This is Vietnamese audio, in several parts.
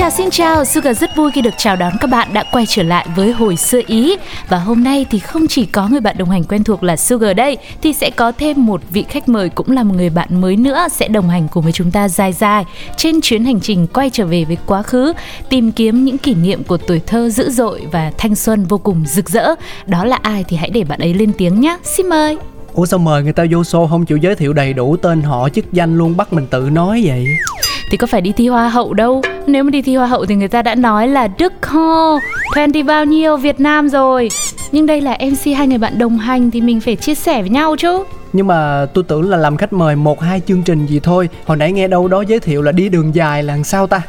Chào xin chào, Sugar rất vui khi được chào đón các bạn đã quay trở lại với hồi xưa Ý. Và hôm nay thì không chỉ có người bạn đồng hành quen thuộc là Sugar đây Thì sẽ có thêm một vị khách mời cũng là một người bạn mới nữa Sẽ đồng hành cùng với chúng ta dài dài Trên chuyến hành trình quay trở về với quá khứ Tìm kiếm những kỷ niệm của tuổi thơ dữ dội và thanh xuân vô cùng rực rỡ. Đó là ai thì hãy để bạn ấy lên tiếng nhé. Xin mời. Ủa sao mời người ta vô show không? Chịu giới thiệu đầy đủ tên họ chức danh luôn bắt mình tự nói vậy thì có phải đi thi hoa hậu đâu. Nếu mà đi thi hoa hậu thì người ta đã nói là đức ho đi bao nhiêu việt nam rồi. Nhưng đây là mc hai người bạn đồng hành thì mình phải chia sẻ với nhau chứ. Nhưng mà tôi tưởng là làm khách mời một hai chương trình gì thôi. Hồi nãy nghe đâu đó giới thiệu là đi đường dài là làm sao ta?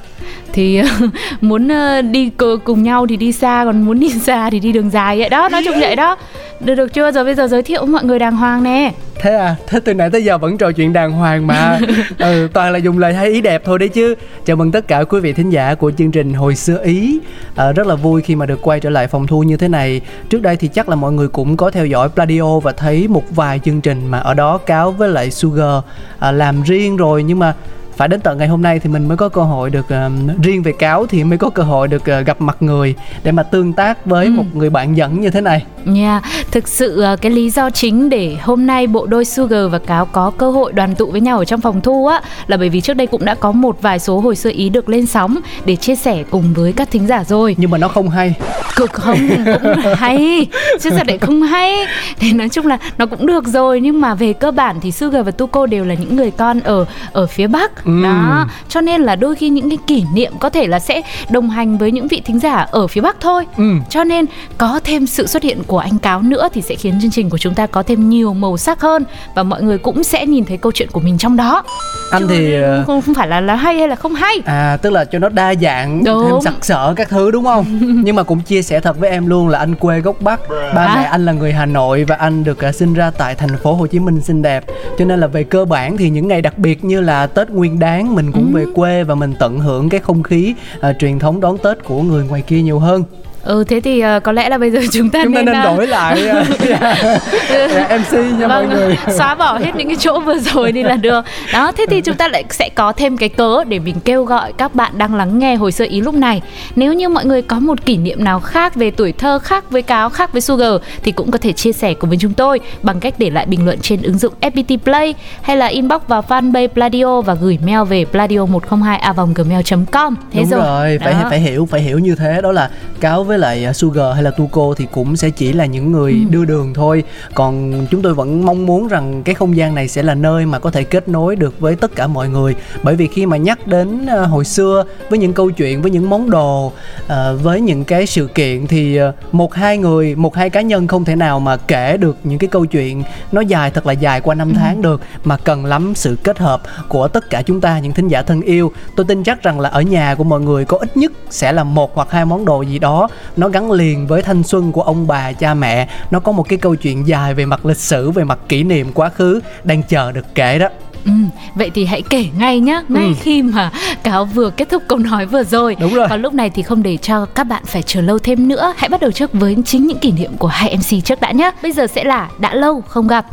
Thì muốn ờ, đi cùng nhau thì đi xa còn muốn đi xa thì đi đường dài vậy đó. Nói chung vậy đó. Được được chưa? Rồi bây giờ giới thiệu mọi người đàng hoàng nè. Thế à? Thế từ nãy tới giờ vẫn trò chuyện đàng hoàng mà. Ừ toàn là dùng lời hay ý đẹp thôi đấy chứ. Chào mừng tất cả quý vị thính giả của chương trình hồi xưa ý. À, rất là vui khi mà được quay trở lại phòng thu như thế này. Trước đây thì chắc là mọi người cũng có theo dõi Pladio và thấy một vài chương trình mà ở đó cáo với lại Sugar à, làm riêng rồi. Nhưng mà phải đến tận ngày hôm nay thì mình mới có cơ hội được uh, riêng về cáo thì mới có cơ hội được uh, gặp mặt người để mà tương tác với ừ. một người bạn dẫn như thế này. Nha, yeah. thực sự uh, cái lý do chính để hôm nay bộ đôi Sugar và cáo có cơ hội đoàn tụ với nhau ở trong phòng thu á là bởi vì trước đây cũng đã có một vài số hồi xưa ý được lên sóng để chia sẻ cùng với các thính giả rồi. Nhưng mà nó không hay. Cực không cũng hay, chứ sao để không hay. Thì nói chung là nó cũng được rồi nhưng mà về cơ bản thì Sugar và Tuko đều là những người con ở ở phía Bắc ừ. đó cho nên là đôi khi những cái kỷ niệm có thể là sẽ đồng hành với những vị thính giả ở phía bắc thôi ừ. cho nên có thêm sự xuất hiện của anh cáo nữa thì sẽ khiến chương trình của chúng ta có thêm nhiều màu sắc hơn và mọi người cũng sẽ nhìn thấy câu chuyện của mình trong đó anh Chứ thì ờ, không, không phải là là hay hay là không hay à tức là cho nó đa dạng đúng. thêm sặc sỡ các thứ đúng không nhưng mà cũng chia sẻ thật với em luôn là anh quê gốc bắc ba à. mẹ anh là người hà nội và anh được uh, sinh ra tại thành phố hồ chí minh xinh đẹp cho nên là về cơ bản thì những ngày đặc biệt như là tết nguyên đáng mình cũng ừ. về quê và mình tận hưởng cái không khí uh, truyền thống đón tết của người ngoài kia nhiều hơn ừ thế thì uh, có lẽ là bây giờ chúng ta chúng nên, ta nên uh... đổi lại. Uh, yeah, yeah, mc nha vâng, mọi người. xóa bỏ hết những cái chỗ vừa rồi đi là được. Đó thế thì chúng ta lại sẽ có thêm cái cớ để mình kêu gọi các bạn đang lắng nghe hồi sơ ý lúc này. Nếu như mọi người có một kỷ niệm nào khác về tuổi thơ khác với cáo khác với sugar thì cũng có thể chia sẻ cùng với chúng tôi bằng cách để lại bình luận trên ứng dụng fpt play hay là inbox vào fanpage pladio và gửi mail về pladio 102 a gmail com. Thế Đúng rồi, rồi. phải phải hiểu phải hiểu như thế. Đó là cáo với lại à, Sugar hay là Tuko thì cũng sẽ chỉ là những người ừ. đưa đường thôi còn chúng tôi vẫn mong muốn rằng cái không gian này sẽ là nơi mà có thể kết nối được với tất cả mọi người bởi vì khi mà nhắc đến à, hồi xưa với những câu chuyện với những món đồ à, với những cái sự kiện thì một hai người một hai cá nhân không thể nào mà kể được những cái câu chuyện nó dài thật là dài qua năm ừ. tháng được mà cần lắm sự kết hợp của tất cả chúng ta những thính giả thân yêu tôi tin chắc rằng là ở nhà của mọi người có ít nhất sẽ là một hoặc hai món đồ gì đó nó gắn liền với thanh xuân của ông bà cha mẹ nó có một cái câu chuyện dài về mặt lịch sử về mặt kỷ niệm quá khứ đang chờ được kể đó Ừ, vậy thì hãy kể ngay nhá, ngay ừ. khi mà cáo vừa kết thúc câu nói vừa rồi. Đúng rồi. Còn lúc này thì không để cho các bạn phải chờ lâu thêm nữa, hãy bắt đầu trước với chính những kỷ niệm của hai MC trước đã nhé. Bây giờ sẽ là đã lâu không gặp.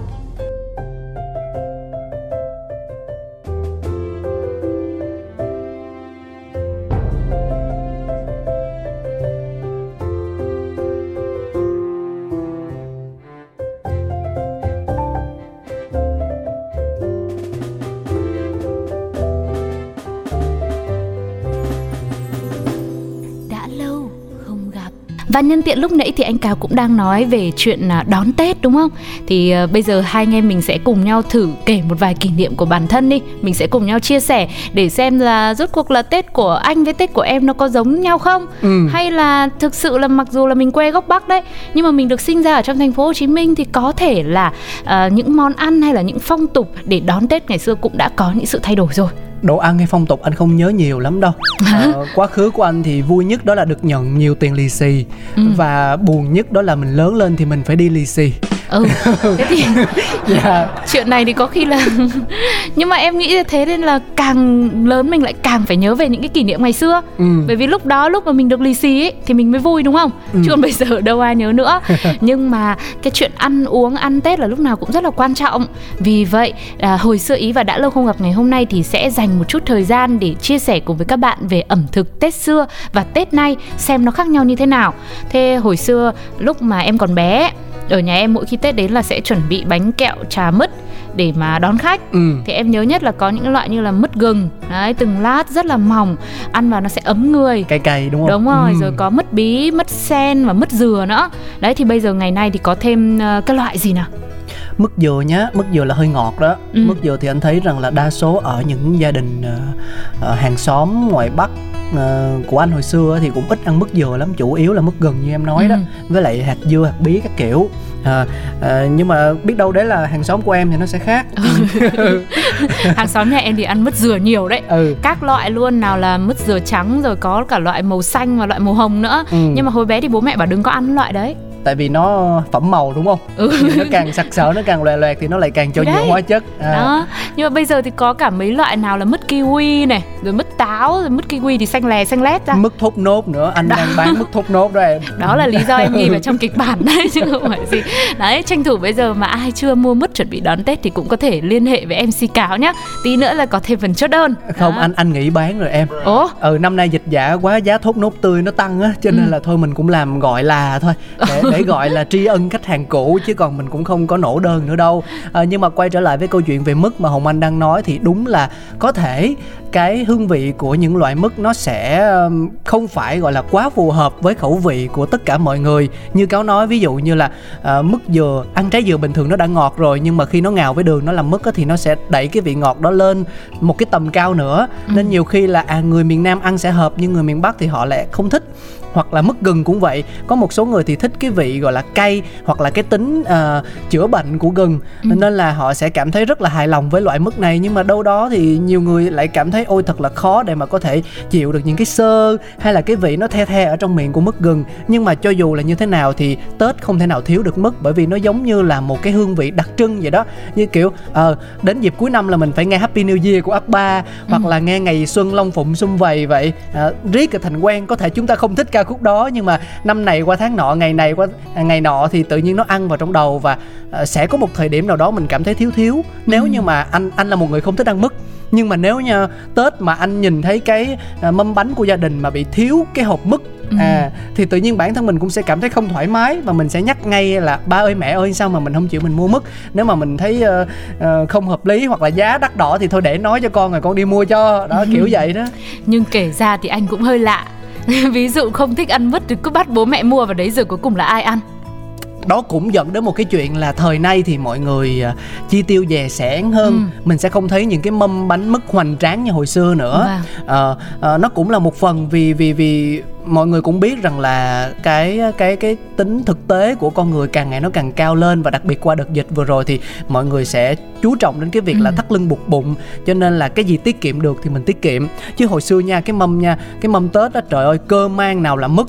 Và nhân tiện lúc nãy thì anh Cáo cũng đang nói về chuyện à, đón Tết đúng không? Thì uh, bây giờ hai anh em mình sẽ cùng nhau thử kể một vài kỷ niệm của bản thân đi. Mình sẽ cùng nhau chia sẻ để xem là rốt cuộc là Tết của anh với Tết của em nó có giống nhau không? Ừ. Hay là thực sự là mặc dù là mình quê gốc Bắc đấy, nhưng mà mình được sinh ra ở trong thành phố Hồ Chí Minh thì có thể là uh, những món ăn hay là những phong tục để đón Tết ngày xưa cũng đã có những sự thay đổi rồi đồ ăn hay phong tục anh không nhớ nhiều lắm đâu. Ờ, quá khứ của anh thì vui nhất đó là được nhận nhiều tiền lì xì. Ừ. và buồn nhất đó là mình lớn lên thì mình phải đi lì xì ừ thế thì yeah. Dạ. chuyện này thì có khi là nhưng mà em nghĩ thế nên là càng lớn mình lại càng phải nhớ về những cái kỷ niệm ngày xưa ừ. bởi vì lúc đó lúc mà mình được lì xì ấy thì mình mới vui đúng không ừ. chứ còn bây giờ đâu ai nhớ nữa nhưng mà cái chuyện ăn uống ăn tết là lúc nào cũng rất là quan trọng vì vậy à, hồi xưa ý và đã lâu không gặp ngày hôm nay thì sẽ dành một chút thời gian để chia sẻ cùng với các bạn về ẩm thực tết xưa và tết nay xem nó khác nhau như thế nào thế hồi xưa lúc mà em còn bé ở nhà em mỗi khi tết đến là sẽ chuẩn bị bánh kẹo trà mứt để mà đón khách ừ. thì em nhớ nhất là có những loại như là mứt gừng đấy từng lát rất là mỏng ăn vào nó sẽ ấm người cay cay đúng không đúng rồi ừ. rồi có mứt bí mứt sen và mứt dừa nữa đấy thì bây giờ ngày nay thì có thêm uh, cái loại gì nào mứt dừa nhá mứt dừa là hơi ngọt đó ừ. mứt dừa thì anh thấy rằng là đa số ở những gia đình uh, hàng xóm ngoài bắc uh, của anh hồi xưa thì cũng ít ăn mứt dừa lắm chủ yếu là mứt gừng như em nói ừ. đó với lại hạt dưa hạt bí các kiểu à, à, nhưng mà biết đâu đấy là hàng xóm của em thì nó sẽ khác ừ. hàng xóm nhà em thì ăn mứt dừa nhiều đấy ừ. các loại luôn nào là mứt dừa trắng rồi có cả loại màu xanh và loại màu hồng nữa ừ. nhưng mà hồi bé thì bố mẹ bảo đừng có ăn loại đấy tại vì nó phẩm màu đúng không? Ừ. nó càng sặc sỡ nó càng loè loẹt thì nó lại càng cho nhiều hóa chất. À. đó. Nhưng mà bây giờ thì có cả mấy loại nào là mứt kiwi này rồi mứt táo rồi mứt kiwi thì xanh lè xanh lét ra. Mứt thốt nốt nữa anh đó. đang bán mứt thốt nốt đó em đó là lý do em ghi vào trong kịch bản đấy chứ không phải gì. Đấy tranh thủ bây giờ mà ai chưa mua mứt chuẩn bị đón tết thì cũng có thể liên hệ với mc cáo nhá. Tí nữa là có thêm phần chốt đơn. Không đó. anh anh nghĩ bán rồi em. Ồ ừ năm nay dịch giả quá giá thốt nốt tươi nó tăng á cho nên ừ. là thôi mình cũng làm gọi là thôi. Để, để gọi là tri ân khách hàng cũ chứ còn mình cũng không có nổ đơn nữa đâu. À, nhưng mà quay trở lại với câu chuyện về mứt mà hồng anh đang nói thì đúng là có thể cái hương vị của những loại mứt nó sẽ không phải gọi là quá phù hợp với khẩu vị của tất cả mọi người. Như cáo nói ví dụ như là uh, mứt dừa ăn trái dừa bình thường nó đã ngọt rồi nhưng mà khi nó ngào với đường nó làm mứt thì nó sẽ đẩy cái vị ngọt đó lên một cái tầm cao nữa. Ừ. nên nhiều khi là à người miền nam ăn sẽ hợp nhưng người miền bắc thì họ lại không thích hoặc là mứt gừng cũng vậy. Có một số người thì thích cái vị gọi là cay hoặc là cái tính uh, chữa bệnh của gừng. Ừ. nên là họ sẽ cảm thấy rất là hài lòng với loại mứt này. Nhưng mà đâu đó thì nhiều người lại cảm thấy ôi thật là khó để mà có thể chịu được những cái sơ hay là cái vị nó the the ở trong miệng của mứt gừng. Nhưng mà cho dù là như thế nào thì tết không thể nào thiếu được mứt bởi vì nó giống như là một cái hương vị đặc trưng vậy đó. Như kiểu ờ uh, đến dịp cuối năm là mình phải nghe Happy New Year của ấp ba ừ. hoặc là nghe ngày xuân long phụng xung vầy vậy. Uh, riết thành quen có thể chúng ta không thích ca khúc đó nhưng mà năm này qua tháng nọ ngày này qua ngày nọ thì tự nhiên nó ăn vào trong đầu và uh, sẽ có một thời điểm nào đó mình cảm thấy thiếu thiếu. Nếu ừ. như mà anh anh là một người không thích ăn mứt nhưng mà nếu như tết mà anh nhìn thấy cái uh, mâm bánh của gia đình mà bị thiếu cái hộp mứt ừ. à thì tự nhiên bản thân mình cũng sẽ cảm thấy không thoải mái và mình sẽ nhắc ngay là ba ơi mẹ ơi sao mà mình không chịu mình mua mứt? Nếu mà mình thấy uh, uh, không hợp lý hoặc là giá đắt đỏ thì thôi để nói cho con rồi con đi mua cho. Đó kiểu vậy đó. Nhưng kể ra thì anh cũng hơi lạ ví dụ không thích ăn mứt thì cứ bắt bố mẹ mua vào đấy rồi cuối cùng là ai ăn đó cũng dẫn đến một cái chuyện là thời nay thì mọi người uh, chi tiêu dè sẻn hơn ừ. mình sẽ không thấy những cái mâm bánh mứt hoành tráng như hồi xưa nữa wow. uh, uh, nó cũng là một phần vì vì vì mọi người cũng biết rằng là cái cái cái tính thực tế của con người càng ngày nó càng cao lên và đặc biệt qua đợt dịch vừa rồi thì mọi người sẽ chú trọng đến cái việc ừ. là thắt lưng buộc bụng cho nên là cái gì tiết kiệm được thì mình tiết kiệm chứ hồi xưa nha cái mâm nha cái mâm tết á trời ơi cơ mang nào là mứt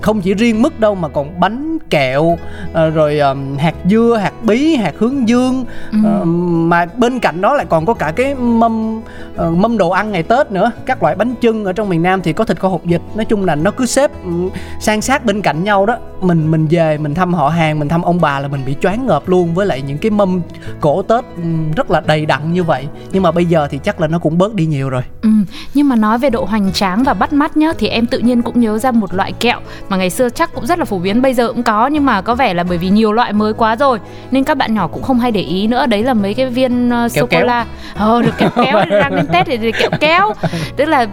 không chỉ riêng mứt đâu mà còn bánh kẹo ờ, rồi hạt dưa hạt bí hạt hướng dương. Ừ. Ờ, mà bên cạnh đó lại còn có cả cái mâm ờ, mâm đồ ăn ngày tết nữa. Các loại bánh chưng ở trong miền nam thì có thịt kho hột vịt. Nói chung là nó cứ xếp ừ, san sát bên cạnh nhau đó. Mình mình về mình thăm họ hàng mình thăm ông bà là mình bị choáng ngợp luôn với lại những cái mâm cổ tết ừ, rất là đầy đặn như vậy. Nhưng mà bây giờ thì chắc là nó cũng bớt đi nhiều rồi. Ừ, nhưng mà nói về độ hoành tráng và bắt mắt nhá thì em tự nhiên cũng nhớ ra một loại kẹo mà ngày xưa chắc cũng rất là phổ biến bây giờ cũng có nhưng mà có vẻ là bởi vì nhiều loại mới quá rồi nên các bạn nhỏ cũng không hay để ý nữa. Đấy là mấy cái viên uh, sô cô la ờ được kẹo kéo đang đến tết thì kẹo kéo. Tức là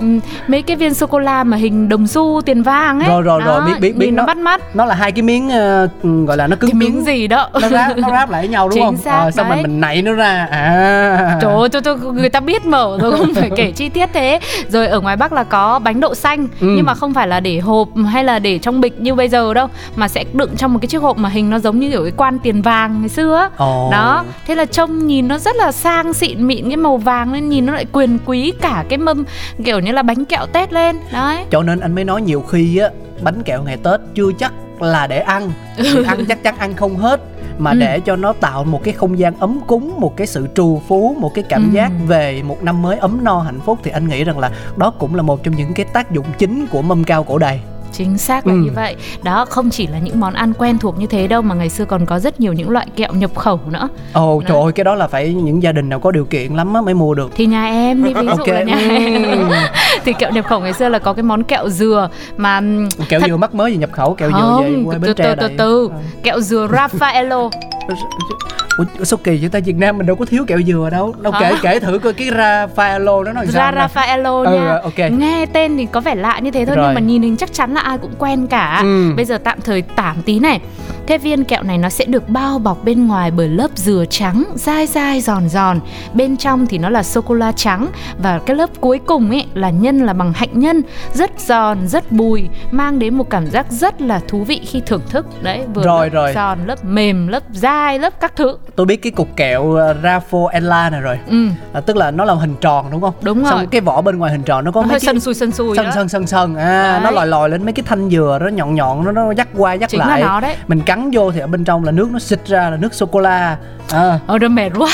mấy cái viên sô cô la mà hình đồng xu tiền vàng ấy. Rồi rồi rồi biết biết biết. nó bắt mắt. nó là hai cái miếng uh, gọi là nó cứng cái miếng gì đó. Nó ráp nó ráp lại với nhau đúng Chính không? xác, Ờ, xong rồi đấy. mình nảy nó ra. À. Trời ơi, tôi, tôi, người ta biết mở rồi không phải kể chi tiết thế. Rồi ở ngoài Bắc là có bánh đậu xanh Ừ. Nhưng mà không phải là để hộp hay là để trong bịch như bây giờ đâu Mà sẽ đựng trong một cái chiếc hộp mà hình nó giống như kiểu cái quan tiền vàng ngày xưa. Ồ. Đó, thế là trông nhìn nó rất là sang xịn mịn cái màu vàng nên nhìn nó lại quyền quý cả cái mâm kiểu như là bánh kẹo Tết lên Đấy cho nên anh mới nói nhiều khi á bánh kẹo ngày tết chưa chắc là để ăn Vì ăn chắc chắn ăn không hết mà Ừ. để cho nó tạo một cái không gian ấm cúng một cái sự trù phú một cái cảm Ừ. giác về một năm mới ấm no hạnh phúc thì anh nghĩ rằng là đó cũng là một trong những cái tác dụng chính của mâm cao cổ đầy Chính xác là Ừ. như vậy Đó không chỉ là những món ăn quen thuộc như thế đâu Mà ngày xưa còn có rất nhiều những loại kẹo nhập khẩu nữa ồ Đó. trời ơi cái đó là phải những gia đình nào có điều kiện lắm á mới mua được Thì nhà em đi ví dụ Ok. là nhà em Ừ. Thì kẹo nhập khẩu ngày xưa là có cái món kẹo dừa Mà kẹo thật- dừa mắc mới gì nhập khẩu kẹo dừa không, về quê từ bến từ tre từ đây từ Kẹo dừa Raffaello Ủa, sao kỳ vậy ta Việt Nam mình đâu có thiếu kẹo dừa đâu đâu kể kể thử coi cái Raffaello nó sao Ra. Raffaello Ừ, nha ok. Nghe tên thì có vẻ lạ như thế thôi Rồi. Nhưng mà nhìn hình chắc chắn là ai cũng quen cả Ừ. Bây giờ tạm thời tảm tí này Thế viên kẹo này nó sẽ được bao bọc bên ngoài bởi lớp dừa trắng Dai dai giòn giòn Bên trong thì nó là sô-cô-la trắng Và cái lớp cuối cùng ấy là nhân là bằng hạnh nhân Rất giòn, rất bùi Mang đến một cảm giác rất là thú vị khi thưởng thức Đấy, vừa Rồi, lớp rồi. giòn, lớp mềm, lớp dai, lớp các thứ tôi biết cái cục kẹo uh, Raffaella này rồi Ừ, à, tức là nó là hình tròn đúng không Đúng xong rồi. cái vỏ bên ngoài hình tròn nó có nó mấy hơi cái sần sùi sần sùi sần đó. sần sần sần à Đấy. nó lòi lòi lên mấy cái thanh dừa nó nhọn nhọn nó nó dắt qua dắt Chính là lại nó đấy. mình cắn vô thì ở bên trong là nước nó xịt ra là nước sô cô la à, Ờ, nó mệt quá.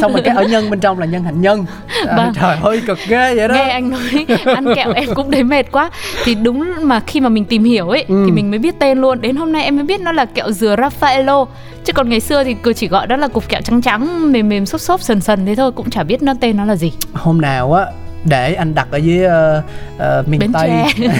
Xong rồi cái ở nhân bên trong là nhân hạnh nhân. À, Vâng. trời ơi cực ghê vậy đó. Nghe anh nói ăn kẹo em cũng thấy mệt quá. Thì đúng mà khi mà mình tìm hiểu ấy Ừ. thì mình mới biết tên luôn. Đến hôm nay em mới biết nó là kẹo dừa Raffaello. Chứ còn ngày xưa thì cứ chỉ gọi đó là cục kẹo trắng trắng mềm mềm xốp xốp sần sần thế thôi cũng chả biết nó tên nó là gì. Hôm nào á để anh đặt ở dưới ờ, ờ, miền Bến tây.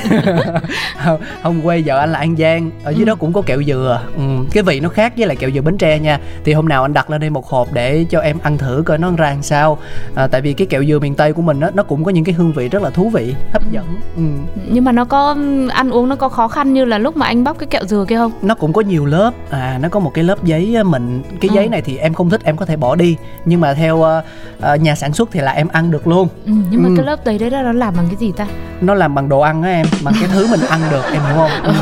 Hôm quay vợ anh là an giang ở dưới Ừ. đó cũng có kẹo dừa. Ừ, cái vị nó khác với lại kẹo dừa bến tre nha. Thì hôm nào anh đặt lên đây một hộp để cho em ăn thử coi nó ra làm sao. À, tại vì cái kẹo dừa miền tây của mình á nó cũng có những cái hương vị rất là thú vị hấp dẫn. Ừ. nhưng mà nó có ăn uống nó có khó khăn như là lúc mà anh bóc cái kẹo dừa kia không? Nó cũng có nhiều lớp. À nó có một cái lớp giấy á, mịn cái Ừ. giấy này thì em không thích em có thể bỏ đi. Nhưng mà theo ờ, ờ, nhà sản xuất thì là em ăn được luôn. Ừ, nhưng mà Ừ. cái lớp đấy đấy nó làm bằng cái gì ta? Nó làm bằng đồ ăn á em bằng cái thứ mình ăn được em hiểu không? Ừ.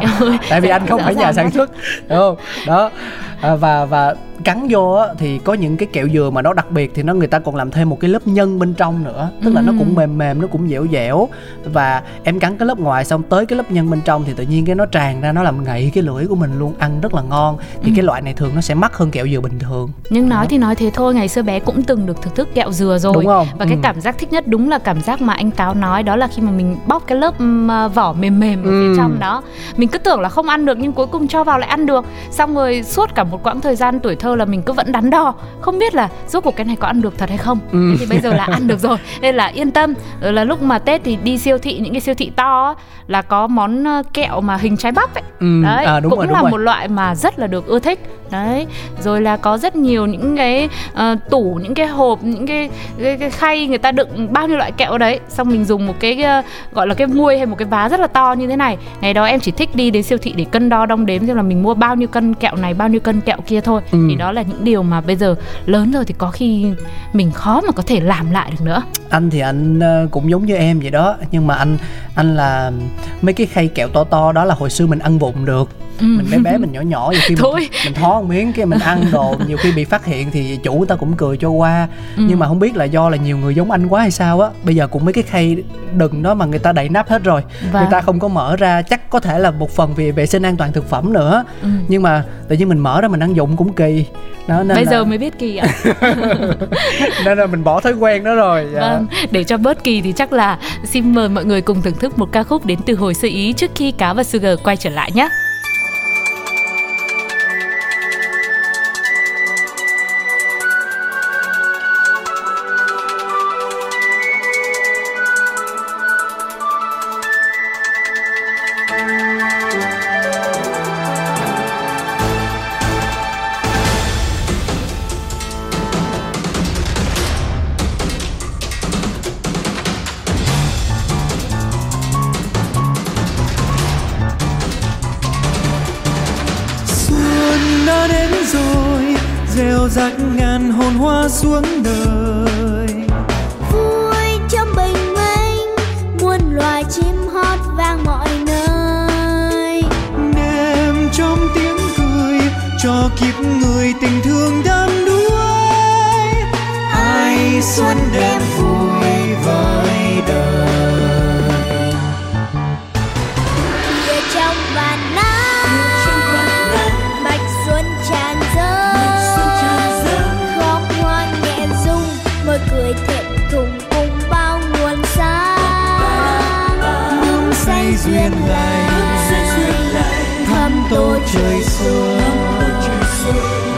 em ơi tại vì anh không phải nhà sản xuất đúng không? Đó. À, và và cắn vô á, thì có những cái kẹo dừa mà nó đặc biệt thì nó người ta còn làm thêm một cái lớp nhân bên trong nữa tức là nó cũng mềm mềm nó cũng dẻo dẻo và em cắn cái lớp ngoài xong tới cái lớp nhân bên trong thì tự nhiên cái nó tràn ra nó làm ngậy cái lưỡi của mình luôn ăn rất là ngon thì Ừm. cái loại này thường nó sẽ mắc hơn kẹo dừa bình thường Nhưng nói Đó. thì nói thế thôi, ngày xưa bé cũng từng được thưởng thức kẹo dừa rồi. Đúng không? Và cái Ừ. cảm giác thích nhất đúng là cảm giác mà anh Táo nói đó là khi mà mình bóc cái lớp à, vỏ mềm mềm ở Ừ. phía trong đó. Mình cứ tưởng là không ăn được nhưng cuối cùng cho vào lại ăn được. Xong rồi suốt cả một quãng thời gian tuổi thơ là mình cứ vẫn đắn đo, không biết là rốt cuộc cái này có ăn được thật hay không. Ừ. Thế thì bây giờ là ăn được rồi, nên là yên tâm. Rồi là lúc mà Tết thì đi siêu thị những cái siêu thị to là có món ờ, kẹo mà hình trái bắp ấy. Ừ, Đấy, à, đúng cũng rồi, đúng là rồi. một loại mà rất là được ưa thích đấy. Rồi là có rất nhiều những cái ờ, tủ những cái hộp những cái, cái, cái khay người ta đựng bao nhiêu loại kẹo đấy. Xong mình dùng một cái ờ, gọi là cái muôi hay một cái vá rất là to như thế này. Ngày đó em chỉ thích đi đến siêu thị để cân đo đong đếm xem là mình mua bao nhiêu cân kẹo này bao nhiêu cân kẹo kia thôi. Ừ. thì đó là những điều mà bây giờ lớn rồi thì có khi mình khó mà có thể làm lại được nữa. Anh thì anh ờ, cũng giống như em vậy đó. Nhưng mà anh anh là mấy cái khay kẹo to to đó là hồi xưa mình ăn vụng được Ừ. mình bé bé mình nhỏ nhỏ nhiều khi Thôi. mình, mình thó một miếng cái mình ăn đồ nhiều khi bị phát hiện thì chủ ta cũng cười cho qua Ừ. nhưng mà không biết là do là nhiều người giống anh quá hay sao á bây giờ cũng mấy cái khay đựng đó mà người ta đậy nắp hết rồi Vâng. người ta không có mở ra chắc có thể là một phần vì vệ sinh an toàn thực phẩm nữa Ừ. nhưng mà tự nhiên mình mở ra mình ăn dụng cũng kỳ đó nên bây là, giờ mới biết kỳ ạ nên là mình bỏ thói quen đó rồi dạ. Vâng, để cho bớt kỳ thì chắc là xin mời mọi người cùng thưởng thức một ca khúc đến từ hồi sơ ý trước khi cá và Sugar quay trở lại nhé. Rắc ngàn hồn hoa xuống đời. Vui trong bình minh muôn loài chim hót vang mọi nơi. Đêm trong tiếng cười cho kiếp người tình thương đắm đuối ai xuân đêm vui trời xuân.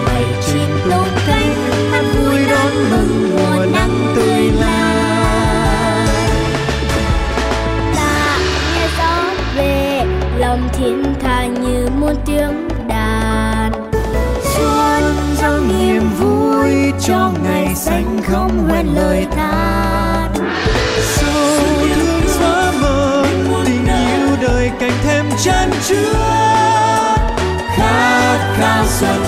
Bay chim tung cánh hát vui đón mừng mùa nắng tươi lai ta nghe gió về, lòng thiên tha như muôn tiếng đàn. Xuân giao niềm vui cho ngày xanh không quên lời than sâu thương xóa mơ, tình yêu đời càng thêm chan chứa so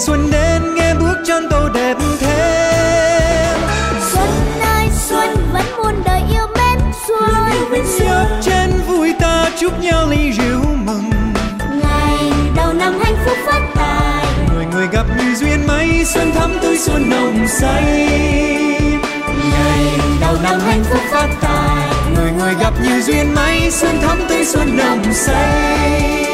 xuân đến nghe bước chân tô đẹp thêm xuân ơi xuân vẫn muôn đời yêu mến xuân. Nhấp trên vui ta chúc nhau ly rượu mừng. Ngày đầu năm hạnh phúc phát tài. Người người gặp như duyên mấy xuân thắm tươi xuân nồng say. Ngày đầu năm hạnh phúc phát tài. Người người gặp như duyên mấy xuân thắm tươi xuân nồng say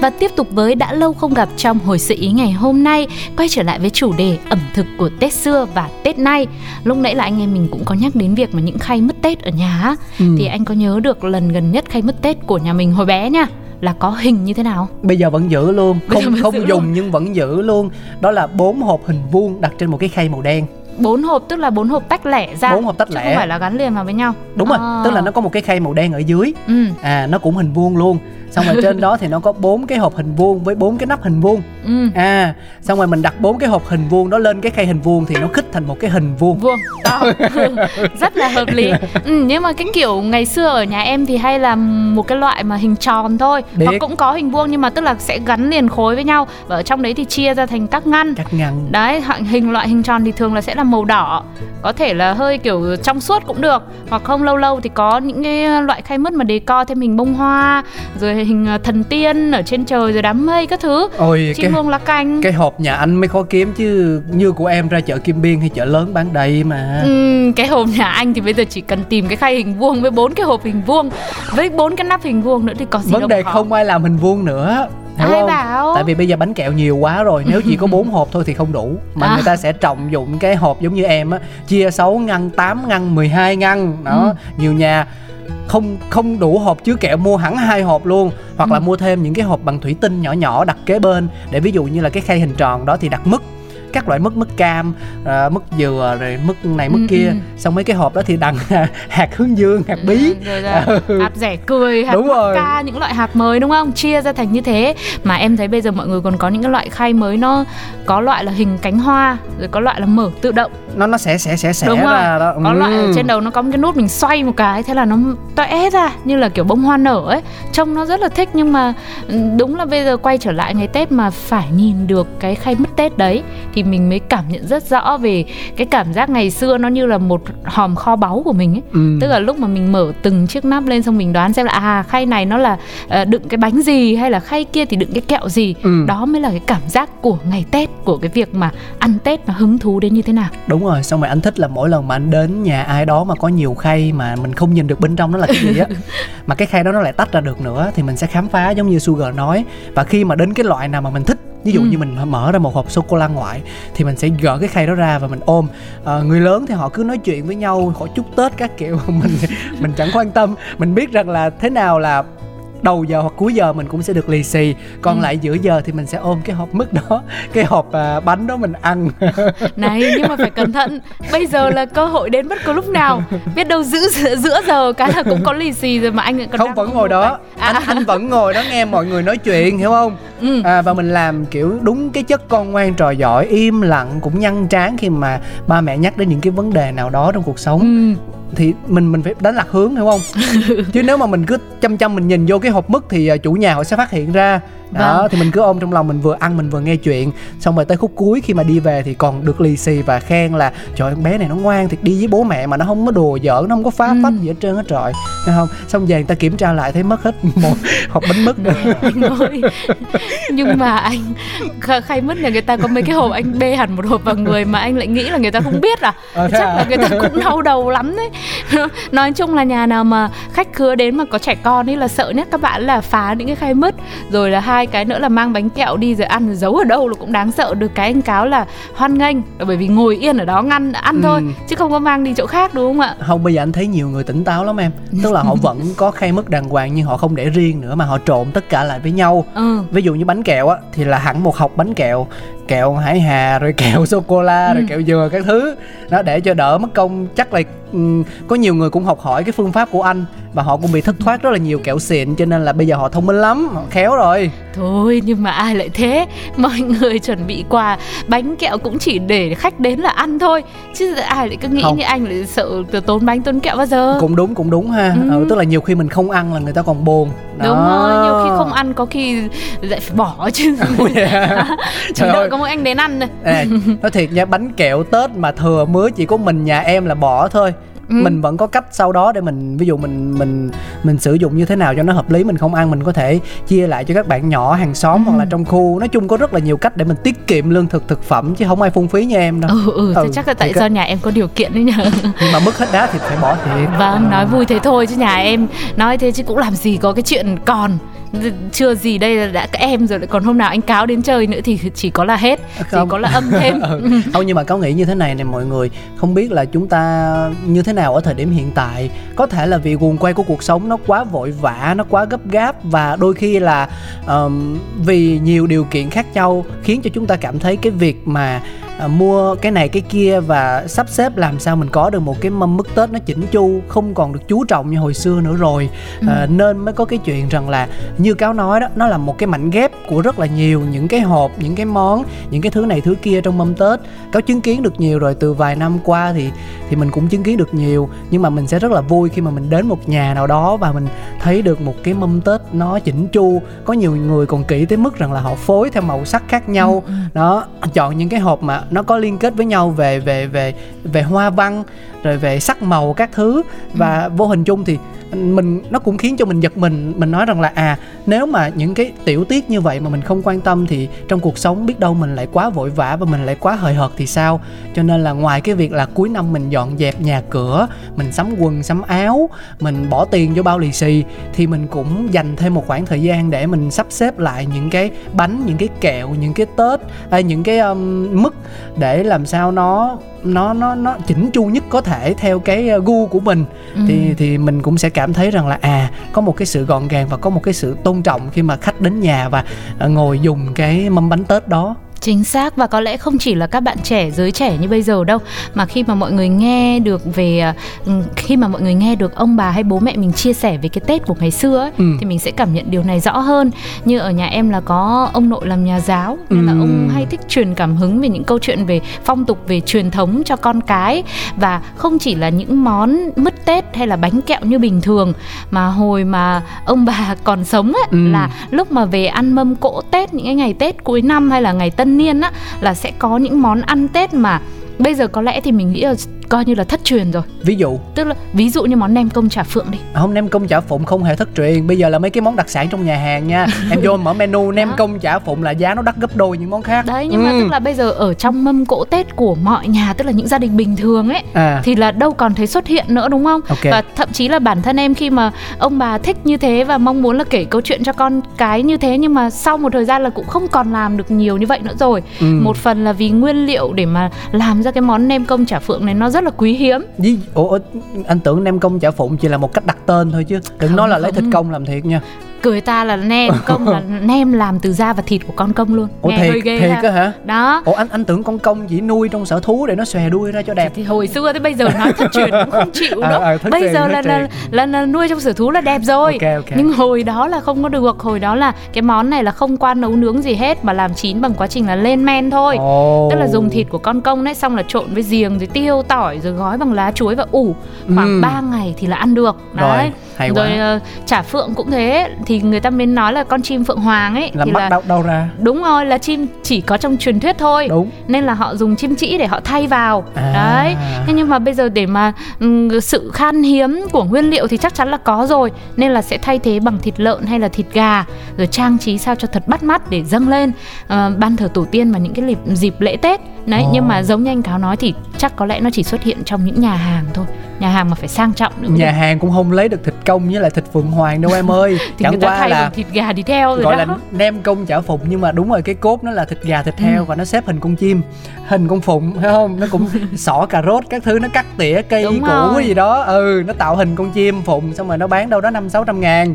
Và tiếp tục với đã lâu không gặp trong hồi sự ý ngày hôm nay Quay trở lại với chủ đề ẩm thực của Tết xưa và Tết nay Lúc nãy là anh em mình cũng có nhắc đến việc mà những khay mứt Tết ở nhà. Ừ. Thì anh có nhớ được lần gần nhất khay mứt Tết của nhà mình hồi bé nha Là có hình như thế nào? bây giờ vẫn giữ luôn không không giữ dùng luôn. nhưng vẫn giữ luôn đó là bốn hộp hình vuông đặt trên một cái khay màu đen Bốn hộp tức là bốn hộp tách lẻ ra Bốn hộp tách chứ lẻ. không phải là gắn liền vào với nhau đúng rồi À. tức là nó có một cái khay màu đen ở dưới Ừ, à nó cũng hình vuông luôn xong rồi trên đó thì nó có bốn cái hộp hình vuông với bốn cái nắp hình vuông. Ừ. À xong rồi mình đặt bốn cái hộp hình vuông đó lên cái khay hình vuông thì nó khích thành một cái hình vuông. Vuông đó rất là hợp lý. Ừ, nhưng mà cái kiểu ngày xưa ở nhà em thì hay là một cái loại mà hình tròn thôi. Biết. hoặc cũng có hình vuông nhưng mà tức là sẽ gắn liền khối với nhau. Và ở trong đấy thì chia ra thành các ngăn. Cắt ngăn. Đấy hình loại hình tròn thì thường là sẽ là màu đỏ. Có thể là hơi kiểu trong suốt cũng được. Hoặc không lâu lâu thì có những cái loại khay mứt mà đề co thêm hình bông hoa rồi hình ờ, thần tiên ở trên trời rồi đám mây các thứ ôi chim cái muông lá canh cái hộp nhà anh mới khó kiếm chứ như của em ra chợ Kim Biên hay chợ lớn bán đầy mà Ừm, cái hộp nhà anh thì bây giờ chỉ cần tìm cái khay hình vuông với bốn cái hộp hình vuông với bốn cái nắp hình vuông nữa thì có gì đâu vấn đề mà khó. không ai làm hình vuông nữa hiểu Ai không? bảo? tại vì bây giờ bánh kẹo nhiều quá rồi nếu chỉ có bốn hộp thôi thì không đủ mà À. người ta sẽ trọng dụng cái hộp giống như em á chia 6 ngăn 8 ngăn 12 ngăn đó Ừ. nhiều nhà không không đủ hộp chứa kẹo mua hẳn hai hộp luôn hoặc là Ừ. mua thêm những cái hộp bằng thủy tinh nhỏ nhỏ đặt kế bên để ví dụ như là cái khay hình tròn đó thì đặt mứt các loại mứt mứt cam à, mứt dừa rồi mứt này mứt Ừ, kia ừ. xong mấy cái hộp đó thì đằng hạt hướng dương hạt bí rồi là Ừ. hạt rẻ cười hạt Đúng rồi. ca những loại hạt mới đúng không chia ra thành như thế mà em thấy bây giờ mọi người còn có những cái loại khay mới nó có loại là hình cánh hoa rồi có loại là mở tự động nó nó sẽ sẽ sẽ sẽ đúng rồi ra đó có Ừ. loại ở trên đầu nó có một cái nút mình xoay một cái thế là nó toe ra như là kiểu bông hoa nở ấy trông nó rất là thích nhưng mà ừ, đúng là bây giờ quay trở lại ngày tết mà phải nhìn được cái khay mứt tết đấy thì mình mới cảm nhận rất rõ về cái cảm giác ngày xưa nó như là một hòm kho báu của mình ấy Ừ. tức là lúc mà mình mở từng chiếc nắp lên xong mình đoán xem là à khay này nó là ờ, đựng cái bánh gì hay là khay kia thì đựng cái kẹo gì Ừ. đó mới là cái cảm giác của ngày tết của cái việc mà ăn tết nó hứng thú đến như thế nào đúng rồi xong rồi anh thích là mỗi lần mà anh đến nhà ai đó mà có nhiều khay mà mình không nhìn được bên trong nó là cái gì á. Mà cái khay đó nó lại tách ra được nữa thì mình sẽ khám phá giống như Sugar nói. Và khi mà đến cái loại nào mà mình thích ví dụ Ừ. như mình mở ra một hộp sô cô la ngoại thì mình sẽ gỡ cái khay đó ra và mình ôm. Ờ, người lớn thì họ cứ nói chuyện với nhau họ chúc tết các kiểu. Mình mình chẳng quan tâm. Mình biết rằng là thế nào là đầu giờ hoặc cuối giờ mình cũng sẽ được lì xì còn Ừ. lại giữa giờ thì mình sẽ ôm cái hộp mứt đó cái hộp à, bánh đó mình ăn này nhưng mà phải cẩn thận bây giờ là cơ hội đến bất cứ lúc nào biết đâu giữ giữa, giữa giờ cái là cũng có lì xì rồi mà anh còn không vẫn ngồi đó bánh. à, anh anh vẫn ngồi đó nghe mọi người nói chuyện hiểu không ừ. à, và mình làm kiểu đúng cái chất con ngoan trò giỏi im lặng cũng nhăn trán khi mà ba mẹ nhắc đến những cái vấn đề nào đó trong cuộc sống Ừ. thì mình mình phải đánh lạc hướng hiểu không? Chứ nếu mà mình cứ chăm chăm mình nhìn vô cái hộp mứt thì à, chủ nhà họ sẽ phát hiện ra đó Vâng. thì mình cứ ôm trong lòng mình vừa ăn mình vừa nghe chuyện. Xong rồi tới khúc cuối khi mà đi về thì còn được lì xì và khen là trời ơi, con bé này nó ngoan thiệt đi với bố mẹ mà nó không có đùa giỡn nó không có phá Ừ. phách gì hết trơn hết trọi thấy không? Xong về người ta kiểm tra lại thấy mất hết một hộp bánh mứt. Ơi. Nhưng mà anh kh- khay mứt nhà người ta có mấy cái hộp anh bê hẳn một hộp vào người mà anh lại nghĩ là người ta không biết à? Ờ, chắc à? là người ta cũng đau đầu lắm đấy. Nói chung là nhà nào mà khách khứa đến mà có trẻ con ấy là sợ nhất các bạn là phá những cái khay mứt rồi là hai cái nữa là mang bánh kẹo đi rồi ăn rồi giấu ở đâu là cũng đáng sợ. Được cái anh cáo là hoan nghênh là bởi vì ngồi yên ở đó ngăn ăn thôi Ừ. chứ không có mang đi chỗ khác đúng không ạ? Không bây giờ anh thấy nhiều người tỉnh táo lắm em. Tức là họ vẫn có khay mứt đàng hoàng nhưng họ không để riêng nữa mà họ trộn tất cả lại với nhau. Ừ. Ví dụ như bánh kẹo á thì là hẳn một hộp bánh kẹo kẹo hải hà rồi kẹo sô cô la rồi Ừ. kẹo dừa các thứ. Đó để cho đỡ mất công. Chắc là ừm, có nhiều người cũng học hỏi cái phương pháp của anh và họ cũng bị thất thoát rất là nhiều kẹo xịn cho nên là bây giờ họ thông minh lắm họ khéo rồi. Thôi nhưng mà ai lại thế? Mọi người chuẩn bị quà Bánh kẹo cũng chỉ để khách đến là ăn thôi. Chứ ai lại cứ nghĩ Không. như anh lại sợ tốn bánh tốn kẹo bao giờ? Cũng đúng cũng đúng ha. Ừ. ừ, tức là nhiều khi mình không ăn là người ta còn buồn. Đúng rồi, nhiều khi không ăn có khi lại phải bỏ chứ. Chỉ Trời ơi. có mỗi anh đến ăn thôi Ê, nói thiệt nha bánh kẹo tết mà thừa mứa chỉ có mình nhà em là bỏ thôi. Ừ. mình vẫn có cách sau đó để mình ví dụ mình mình mình sử dụng như thế nào cho nó hợp lý mình không ăn mình có thể chia lại cho các bạn nhỏ hàng xóm Ừ. hoặc là trong khu. Nói chung có rất là nhiều cách để mình tiết kiệm lương thực thực phẩm chứ không ai phung phí như em đâu. Ừ, ừ, Ừ, chắc là tại do nhà em có điều kiện đấy nhờ. Nhưng mà mất hết đá thì phải bỏ thiệt. Vâng, nói vui thế thôi chứ nhà em nói thế chứ cũng làm gì có cái chuyện còn chưa gì đây là đã các em rồi lại còn hôm nào anh cáo đến chơi nữa thì chỉ có là hết chỉ Không. có là âm thêm ừ. không nhưng mà cáo nghĩ như thế này nè mọi người không biết là chúng ta như thế nào ở thời điểm hiện tại có thể là vì guồng quay của cuộc sống nó quá vội vã nó quá gấp gáp và đôi khi là ờm, vì nhiều điều kiện khác nhau khiến cho chúng ta cảm thấy cái việc mà à, mua cái này cái kia và sắp xếp làm sao mình có được một cái mâm mứt tết nó chỉnh chu không còn được chú trọng như hồi xưa nữa rồi. À, nên mới có cái chuyện rằng là như cáo nói đó nó là một cái mảnh ghép của rất là nhiều những cái hộp những cái món những cái thứ này thứ kia trong mâm tết. Cáo chứng kiến được nhiều rồi từ vài năm qua thì thì mình cũng chứng kiến được nhiều. Nhưng mà mình sẽ rất là vui khi mà mình đến một nhà nào đó và mình thấy được một cái mâm tết nó chỉnh chu. Có nhiều người còn kỹ tới mức rằng là họ phối theo màu sắc khác nhau. Đó chọn những cái hộp mà nó có liên kết với nhau về về về về hoa văn, rồi về sắc màu các thứ. Và vô hình chung thì mình nó cũng khiến cho mình giật mình mình nói rằng là à nếu mà những cái tiểu tiết như vậy mà mình không quan tâm thì trong cuộc sống biết đâu mình lại quá vội vã và mình lại quá hời hợt thì sao? Cho nên là ngoài cái việc là cuối năm mình dọn dẹp nhà cửa mình sắm quần sắm áo mình bỏ tiền vô bao lì xì thì mình cũng dành thêm một khoảng thời gian để mình sắp xếp lại những cái bánh những cái kẹo những cái tết à, những cái um, mức để làm sao nó nó nó nó chỉnh chu nhất có thể theo cái uh, gu của mình Ừ. thì thì mình cũng sẽ cảm thấy rằng là à có một cái sự gọn gàng và có một cái sự tôn trọng khi mà khách đến nhà và uh, ngồi dùng cái mâm bánh tết đó Chính xác và có lẽ không chỉ là các bạn trẻ giới trẻ như bây giờ đâu mà khi mà mọi người nghe được về ừ, khi mà mọi người nghe được ông bà hay bố mẹ mình chia sẻ về cái Tết của ngày xưa ấy, ừ. thì mình sẽ cảm nhận điều này rõ hơn. Như ở nhà em là có ông nội làm nhà giáo nên là ông hay thích truyền cảm hứng về những câu chuyện về phong tục về truyền thống cho con cái và không chỉ là những món mứt Tết hay là bánh kẹo như bình thường mà hồi mà ông bà còn sống ấy, ừ. là lúc mà về ăn mâm cỗ Tết những cái ngày Tết cuối năm hay là ngày Tân niên á, là sẽ có những món ăn Tết mà bây giờ có lẽ thì mình nghĩ là coi như là thất truyền rồi. Ví dụ? Tức là ví dụ như món nem công chả phượng đi. Không nem công chả phụng không hề thất truyền. Bây giờ là mấy cái món đặc sản trong nhà hàng nha. Em vô mở menu nem công chả phụng là giá nó đắt gấp đôi những món khác. Đấy nhưng ừ. mà tức là bây giờ ở trong mâm cỗ tết của mọi nhà tức là những gia đình bình thường ấy à. thì là đâu còn thấy xuất hiện nữa đúng không? Okay. và thậm chí là bản thân em khi mà ông bà thích như thế và mong muốn là kể câu chuyện cho con cái như thế nhưng mà sau một thời gian là cũng không còn làm được nhiều như vậy nữa rồi. Ừ. một phần là vì nguyên liệu để mà làm ra cái món nem công chả phượng này nó rất là quý hiếm. Vì, ủa, anh tưởng nem công chả phụng chỉ là một cách đặt tên thôi chứ. Đừng không, nói là không. lấy thịt công làm thiệt nha cười ta là nem công là nem làm từ da và thịt của con công luôn. Ủa Nghe thiệt, hơi ghê thiệt hả? Đó. Ủa anh anh tưởng con công chỉ nuôi trong sở thú để nó xòe đuôi ra cho đẹp. Thì, thì hồi xưa tới bây giờ nói thất truyền cũng không chịu đâu. à, à, bây giờ là, là, là là nuôi trong sở thú là đẹp rồi. Okay, okay. nhưng hồi đó là không có được hồi đó là cái món này là không qua nấu nướng gì hết mà làm chín bằng quá trình là lên men thôi. Oh. tức là dùng thịt của con công đấy xong là trộn với giềng rồi tiêu tỏi rồi gói bằng lá chuối và ủ. Khoảng ừ. 3 ngày thì là ăn được. Đấy. rồi hay rồi. Uh, chả phượng cũng thế. Thì người ta mới nói là con chim phượng hoàng ấy là thì là đâu đâu ra. Đúng rồi là chim chỉ có trong truyền thuyết thôi. Đúng. Nên là họ dùng chim chỉ để họ thay vào. À. đấy. Thế nhưng mà bây giờ để mà um, sự khan hiếm của nguyên liệu thì chắc chắn là có rồi. Nên là sẽ thay thế bằng thịt lợn hay là thịt gà rồi trang trí sao cho thật bắt mắt để dâng lên. Uh, ban thờ tổ tiên vào những cái dịp, dịp lễ tết. Đấy oh. nhưng mà giống như anh cáo nói thì chắc có lẽ nó chỉ xuất hiện trong những nhà hàng thôi nhà hàng mà phải sang trọng nữa. Nhà hàng cũng không lấy được thịt công với lại thịt phượng hoàng đâu em ơi. Thì chẳng qua là thịt gà đi theo rồi gọi đó. là nem công chả phụng nhưng mà đúng rồi cái cốt nó là thịt gà thịt heo ừ. và nó xếp hình con chim hình con phụng phải không? Nó cũng xỏ cà rốt các thứ nó cắt tỉa cây đúng củ rồi. gì đó. Ừ nó tạo hình con chim phụng xong rồi nó bán đâu đó năm sáu trăm ngàn.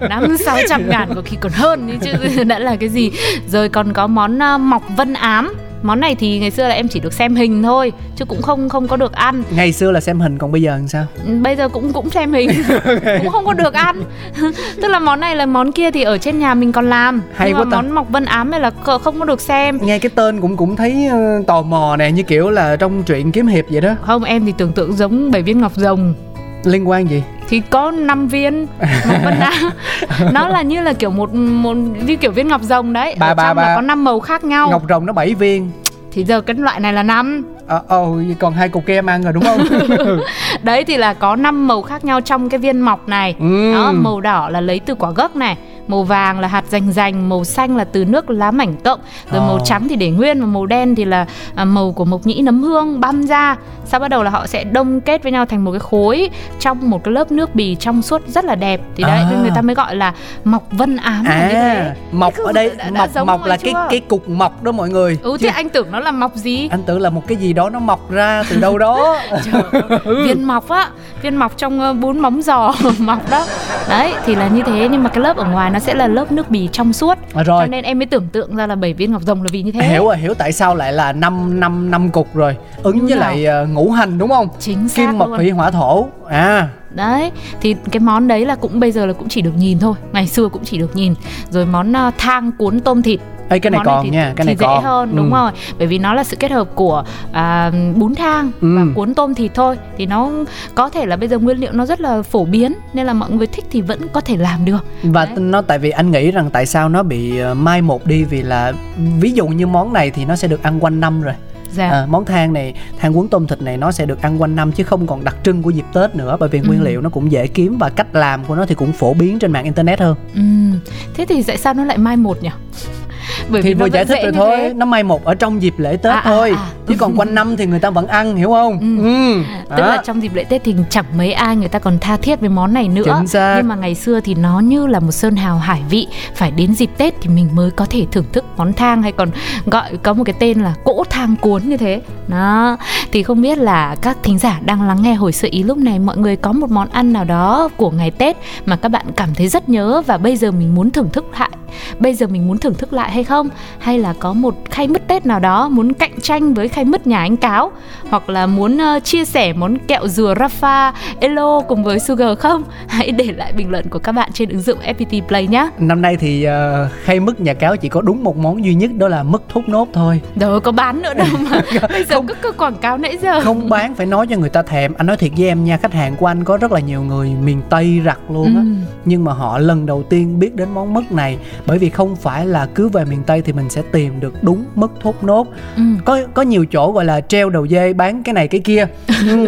Năm sáu trăm ngàn có khi còn hơn chứ. Đã là cái gì? Rồi còn có món uh, mọc vân ám món này thì ngày xưa là em chỉ được xem hình thôi chứ cũng không không có được ăn. Ngày xưa là xem hình còn bây giờ làm sao? Ừ, bây giờ cũng cũng xem hình cũng không có được ăn. Tức là món này là món kia thì ở trên nhà mình còn làm hay nhưng quá mà ta. món mọc vân ám này là không có được xem. Nghe cái tên cũng cũng thấy uh, tò mò nè như kiểu là trong truyện kiếm hiệp vậy đó. Không em thì tưởng tượng giống bảy viên ngọc rồng liên quan gì? Thì có 5 viên. Ngọc vân đá nó là như là kiểu một một như kiểu viên ngọc rồng đấy. Bà, ở bà, trong bà. là có năm màu khác nhau. Ngọc rồng nó 7 viên. Thì giờ cái loại này là năm. Ờ à, oh, còn hai cục kem ăn rồi đúng không? Đấy thì là có năm màu khác nhau trong cái viên mọc này. Ừ. đó màu đỏ là lấy từ quả gốc này màu vàng là hạt rành rành màu xanh là từ nước lá mảnh cộng. Rồi oh. màu trắng thì để nguyên và màu đen thì là à, màu của mộc nhĩ nấm hương băm ra. Sau bắt đầu là họ sẽ đông kết với nhau thành một cái khối trong một cái lớp nước bì trong suốt rất là đẹp. Thì đấy à. người ta mới gọi là mọc vân ám à, như thế mọc ở đây đã, mọc đã mọc là chưa? cái cái cục mọc đó mọi người. Ừ thế anh tưởng nó là mọc gì? anh tưởng là một cái gì đó nó mọc ra từ đâu đó. Viên mọc á viên mọc trong uh, bún móng giò mọc đó. Đấy thì là như thế nhưng mà cái lớp ở ngoài nó sẽ là lớp nước bì trong suốt. À, rồi. cho nên em mới tưởng tượng ra là bảy viên ngọc rồng là vì như thế. Hiểu rồi hiểu tại sao lại là năm năm năm cục rồi. Ứng Như với nào? lại uh, ngũ hành đúng không? Chính xác kim mộc thủy hỏa thổ. À. Đấy thì cái món đấy là cũng bây giờ là cũng chỉ được nhìn thôi. Ngày xưa cũng chỉ được nhìn. Rồi món uh, thang cuốn tôm thịt Ê, cái này món còn này thì, nha cái này thì còn. dễ hơn đúng ừ. rồi bởi vì nó là sự kết hợp của à, bún thang ừ. và cuốn tôm thịt thôi thì nó có thể là bây giờ nguyên liệu nó rất là phổ biến nên là mọi người thích thì vẫn có thể làm được và Đấy. nó tại vì anh nghĩ rằng tại sao nó bị ờ, mai một đi vì là ví dụ như món này thì nó sẽ được ăn quanh năm rồi dạ. à, món than này than cuốn tôm thịt này nó sẽ được ăn quanh năm chứ không còn đặc trưng của dịp tết nữa bởi vì nguyên ừ. liệu nó cũng dễ kiếm và cách làm của nó thì cũng phổ biến trên mạng internet hơn ừ. thế thì tại sao nó lại mai một nhỉ bởi thì vì vừa giải thích rồi thôi thế. nó may một ở trong dịp lễ tết à, à thôi. à, à. chứ còn quanh năm thì người ta vẫn ăn hiểu không? Ừ. Ừ. tức là trong dịp lễ tết thì chẳng mấy ai người ta còn tha thiết với món này nữa. Nhưng mà ngày xưa thì nó như là một sơn hào hải vị. Phải đến dịp tết thì mình mới có thể thưởng thức món thang hay còn gọi có một cái tên là cỗ thang cuốn như thế. Đó. Thì không biết là các thính giả đang lắng nghe hồi sự ý lúc này mọi người có một món ăn nào đó của ngày tết mà các bạn cảm thấy rất nhớ và bây giờ mình muốn thưởng thức lại bây giờ mình muốn thưởng thức lại hay không? Hay là có một khay mứt tết nào đó muốn cạnh tranh với khay mứt nhà anh cáo? Hoặc là muốn uh, chia sẻ món kẹo dừa Rafa Elo cùng với Sugar không? Hãy để lại bình luận của các bạn trên ứng dụng FPT Play nhé năm nay thì uh, khay mứt nhà cáo chỉ có đúng một món duy nhất đó là mứt thốt nốt thôi. Đâu có bán nữa đâu mà. Bây giờ Không- cứ, cứ quảng cáo nãy giờ. Không bán phải nói cho người ta thèm. Anh nói thiệt với em nha khách hàng của anh có rất là nhiều người miền tây rặt luôn á. Ừ. nhưng mà họ lần đầu tiên biết đến món mứt này bởi vì không phải là cứ về miền tây thì mình sẽ tìm được đúng mứt thốt nốt Ừ. có có nhiều chỗ gọi là treo đầu dê bán cái này cái kia ừ.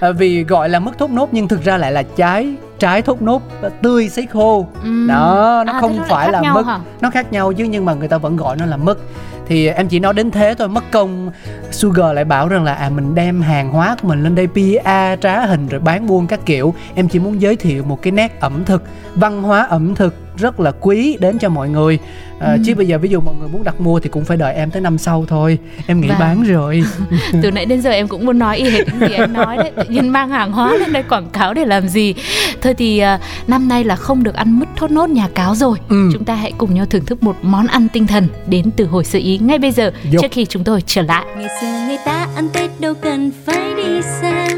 à, vì gọi là mứt thốt nốt nhưng thực ra lại là trái trái thốt nốt tươi sấy khô. Ừ. đó nó À, không phải là mứt. hả? nó khác nhau chứ nhưng mà người ta vẫn gọi nó là mứt. Thì em chỉ nói đến thế thôi mất công. Sugar lại bảo rằng là à mình đem hàng hóa của mình lên đây PR trá hình rồi bán buôn các kiểu. Em chỉ muốn giới thiệu một cái nét ẩm thực văn hóa ẩm thực rất là quý đến cho mọi người à, Ừ. chứ bây giờ ví dụ mọi người muốn đặt mua thì cũng phải đợi em tới năm sau thôi em nghĩ Vâng. bán rồi từ nãy đến giờ em cũng muốn nói y hệt những gì em nói đấy tự nhiên mang hàng hóa lên đây quảng cáo để làm gì thôi thì à, năm nay là không được ăn mứt thốt nốt nhà cáo rồi Ừ. chúng ta hãy cùng nhau thưởng thức một món ăn tinh thần đến từ hồi sơ ý ngay bây giờ Vô. trước khi chúng tôi trở lại Ngày xưa người ta ăn Tết đâu cần phải đi xa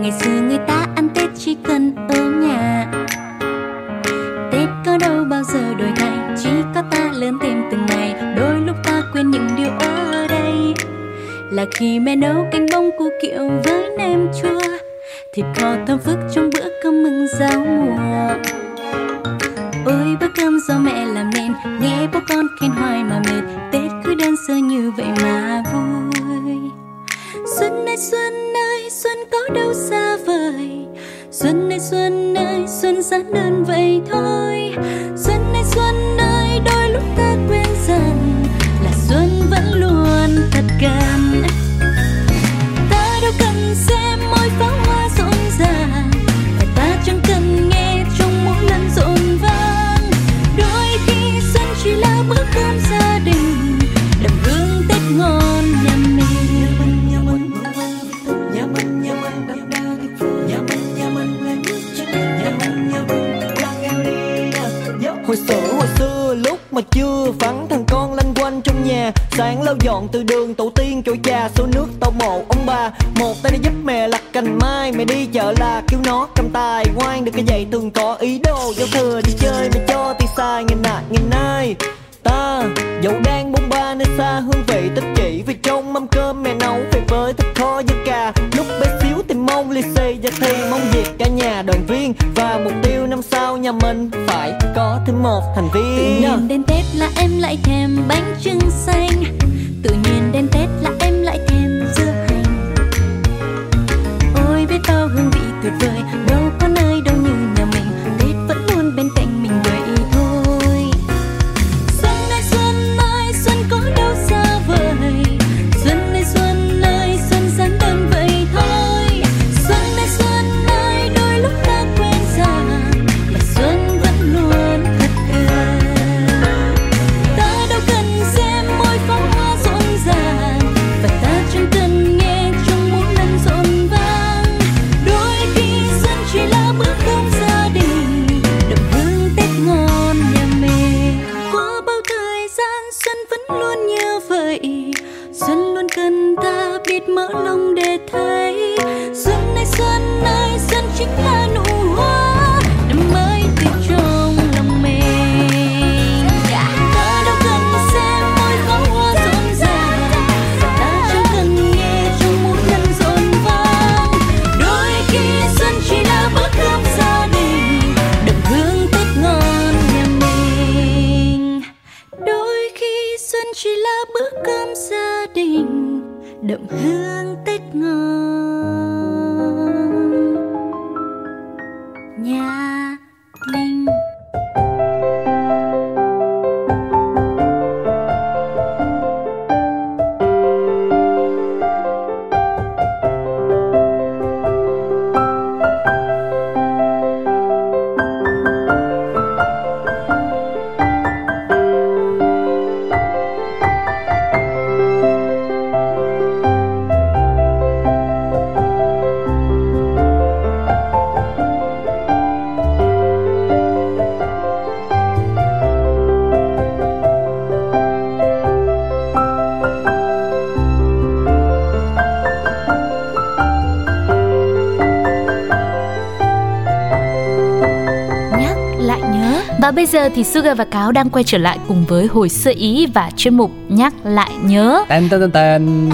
Ngày xưa người ta ăn Tết chỉ cần ở nhà Tết có đâu bao giờ đổi thay Chỉ có ta lớn thêm từng ngày. Đôi lúc ta quên những điều ở đây. Là khi mẹ nấu canh bông cu kiệu với nem chua, Thịt kho thơm phức trong bữa cơm mừng giao mùa. Ôi, bữa cơm do mẹ làm nên, Nghe bố con khen hoài mà mệt. Tết cứ đơn sơ như vậy mà vui. Xuân ơi xuân ơi, xuân có đâu xa vời. Xuân ơi xuân ơi, xuân giản đơn vậy thôi. Xuân gần. Ta đâu cần xem mỗi pháo hoa rộn ràng Và ta chẳng cần nghe trong mỗi lần rộn vang. Đôi khi xuân chỉ là bữa cơm gia đình đầm hương Tết ngon nhà mình. Hồi xưa hồi xưa, lúc mà chưa vắng thằng xanh trong nhà. Sáng lau dọn từ đường, tổ tiên, chỗ trà số nước, tàu mộ, ông bà. Một tay đi giúp mẹ lặt cành mai, Mẹ đi chợ là kêu nó cầm tài ngoan được cái dậy thường có ý đồ, Giao thừa đi chơi mẹ cho tiền xài ngày nạt ngày nay Ta, dẫu đang bông ba nơi xa, hương vị tích chỉ Vì trong mâm cơm mẹ nấu. Việc cả nhà đoàn viên. Và mục tiêu năm sau nhà mình phải có thêm một thành Tự viên nhiên đến Tết là em lại thèm bánh trưng xanh. Tự nhiên bây giờ thì Sugar và Cáo đang quay trở lại cùng với hồi xưa ý và chuyên mục nhắc lại nhớ. Tên tên tên tên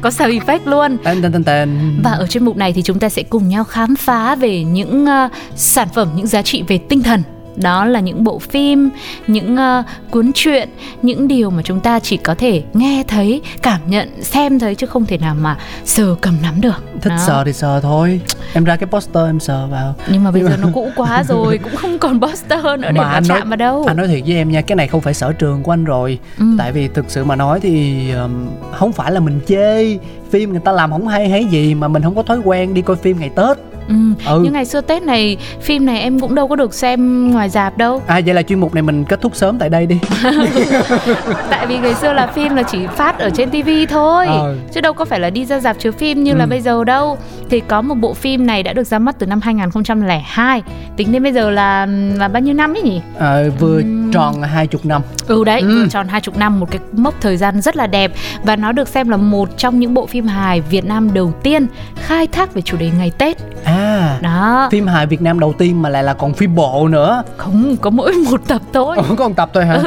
Có sound effect luôn. tên tên tên tên. Và ở chuyên mục này thì chúng ta sẽ cùng nhau khám phá về những uh, sản phẩm, những giá trị về tinh thần đó là những bộ phim những uh, cuốn truyện những điều mà chúng ta chỉ có thể nghe thấy cảm nhận xem thấy chứ không thể nào mà sờ cầm nắm được Thích Đó. sờ thì sờ thôi. Em ra cái poster em sờ vào. nhưng mà bây giờ nó cũ quá rồi cũng không còn poster nữa để mà, anh nói, chạm vào đâu anh nói thiệt với em nha cái này không phải sở trường của anh rồi Ừ. tại vì thực sự mà nói thì um, không phải là mình chê phim người ta làm không hay hay gì mà mình không có thói quen đi coi phim ngày tết ừ. Ừ. nhưng ngày xưa tết này phim này em cũng đâu có được xem ngoài rạp đâu à vậy là chuyên mục này mình kết thúc sớm tại đây đi tại vì ngày xưa là phim là chỉ phát ở trên tivi thôi Ờ. chứ đâu có phải là đi ra rạp chiếu phim như là Ừ. bây giờ đâu thì có một bộ phim này đã được ra mắt từ năm 2002 tính đến bây giờ là là bao nhiêu năm ấy nhỉ à, vừa tròn hai chục năm Ừ đấy, Ừ. vừa tròn hai chục năm một cái mốc thời gian rất là đẹp và nó được xem là một trong những bộ phim hài Việt Nam đầu tiên khai thác về chủ đề ngày Tết. à Đó, phim hài Việt Nam đầu tiên mà lại là còn phim bộ nữa không có mỗi một tập thôi. Ủa, có một tập thôi hả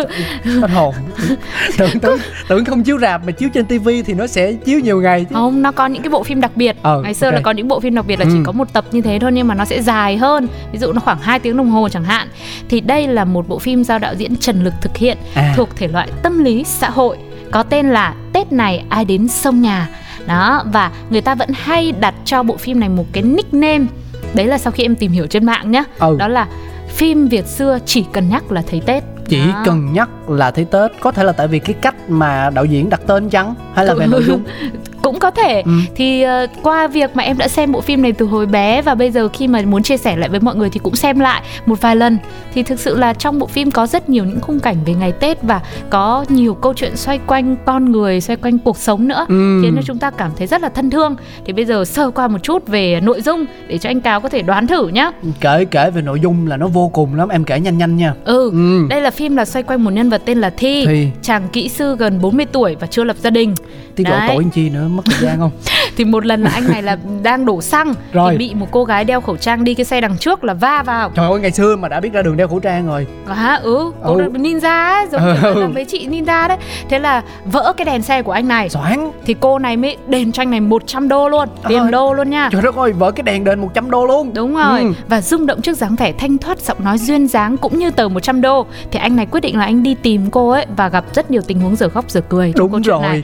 hết hồn tưởng tưởng tưởng không chiếu rạp mà chiếu trên tivi thì nó sẽ chiếu nhiều ngày chứ Không, nó có những cái bộ phim đặc biệt. Ờ, Ngày xưa ok. là có những bộ phim đặc biệt là chỉ Ừ. có một tập như thế thôi nhưng mà nó sẽ dài hơn. Ví dụ nó khoảng 2 tiếng đồng hồ chẳng hạn. Thì đây là một bộ phim do đạo diễn Trần Lực thực hiện À. thuộc thể loại tâm lý xã hội có tên là Tết này ai đến sông nhà. Đó và người ta vẫn hay đặt cho bộ phim này một cái nickname. Đấy là sau khi em tìm hiểu trên mạng nhá. Ừ. Đó là phim Việt xưa chỉ cần nhắc là thấy Tết. chỉ Đó. cần nhắc là thấy tết có thể là tại vì cái cách mà đạo diễn đặt tên chăng hay là về nội dung cũng có thể Ừ. thì ờ, qua việc mà em đã xem bộ phim này từ hồi bé và bây giờ khi mà muốn chia sẻ lại với mọi người thì cũng xem lại một vài lần thì thực sự là trong bộ phim có rất nhiều những khung cảnh về ngày Tết và có nhiều câu chuyện xoay quanh con người xoay quanh cuộc sống nữa Ừ. khiến cho chúng ta cảm thấy rất là thân thương thì bây giờ sơ qua một chút về nội dung để cho anh Cáo có thể đoán thử nhá kể kể về nội dung là nó vô cùng lắm em kể nhanh nhanh nha ừ Ừ. đây là phim là xoay quanh một nhân vật tên là Thi, Thi. chàng kỹ sư gần 40 tuổi và chưa lập gia đình Đấy. tuổi làm chi nữa mất thời gian không thì một lần là anh này là đang đổ xăng Rồi. thì bị một cô gái đeo khẩu trang đi cái xe đằng trước là va vào trời ơi ngày xưa mà đã biết ra đường đeo khẩu trang rồi à, ừ cô Ừ. ừ. ninja ấy, giống kiểu là mấy chị ninja đấy thế là vỡ cái đèn xe của anh này xoáng thì cô này mới đền cho anh này 100 đô luôn tiền Ôi. đô luôn nha trời đất ơi vỡ cái đèn đền 100 đô luôn Đúng rồi Ừ. Và rung động trước dáng vẻ thanh thoát Giọng nói duyên dáng cũng như tờ 100 đô Thì anh này quyết định là anh đi tìm cô ấy Và gặp rất nhiều tình huống giờ khóc giờ cười đúng chuyện này. rồi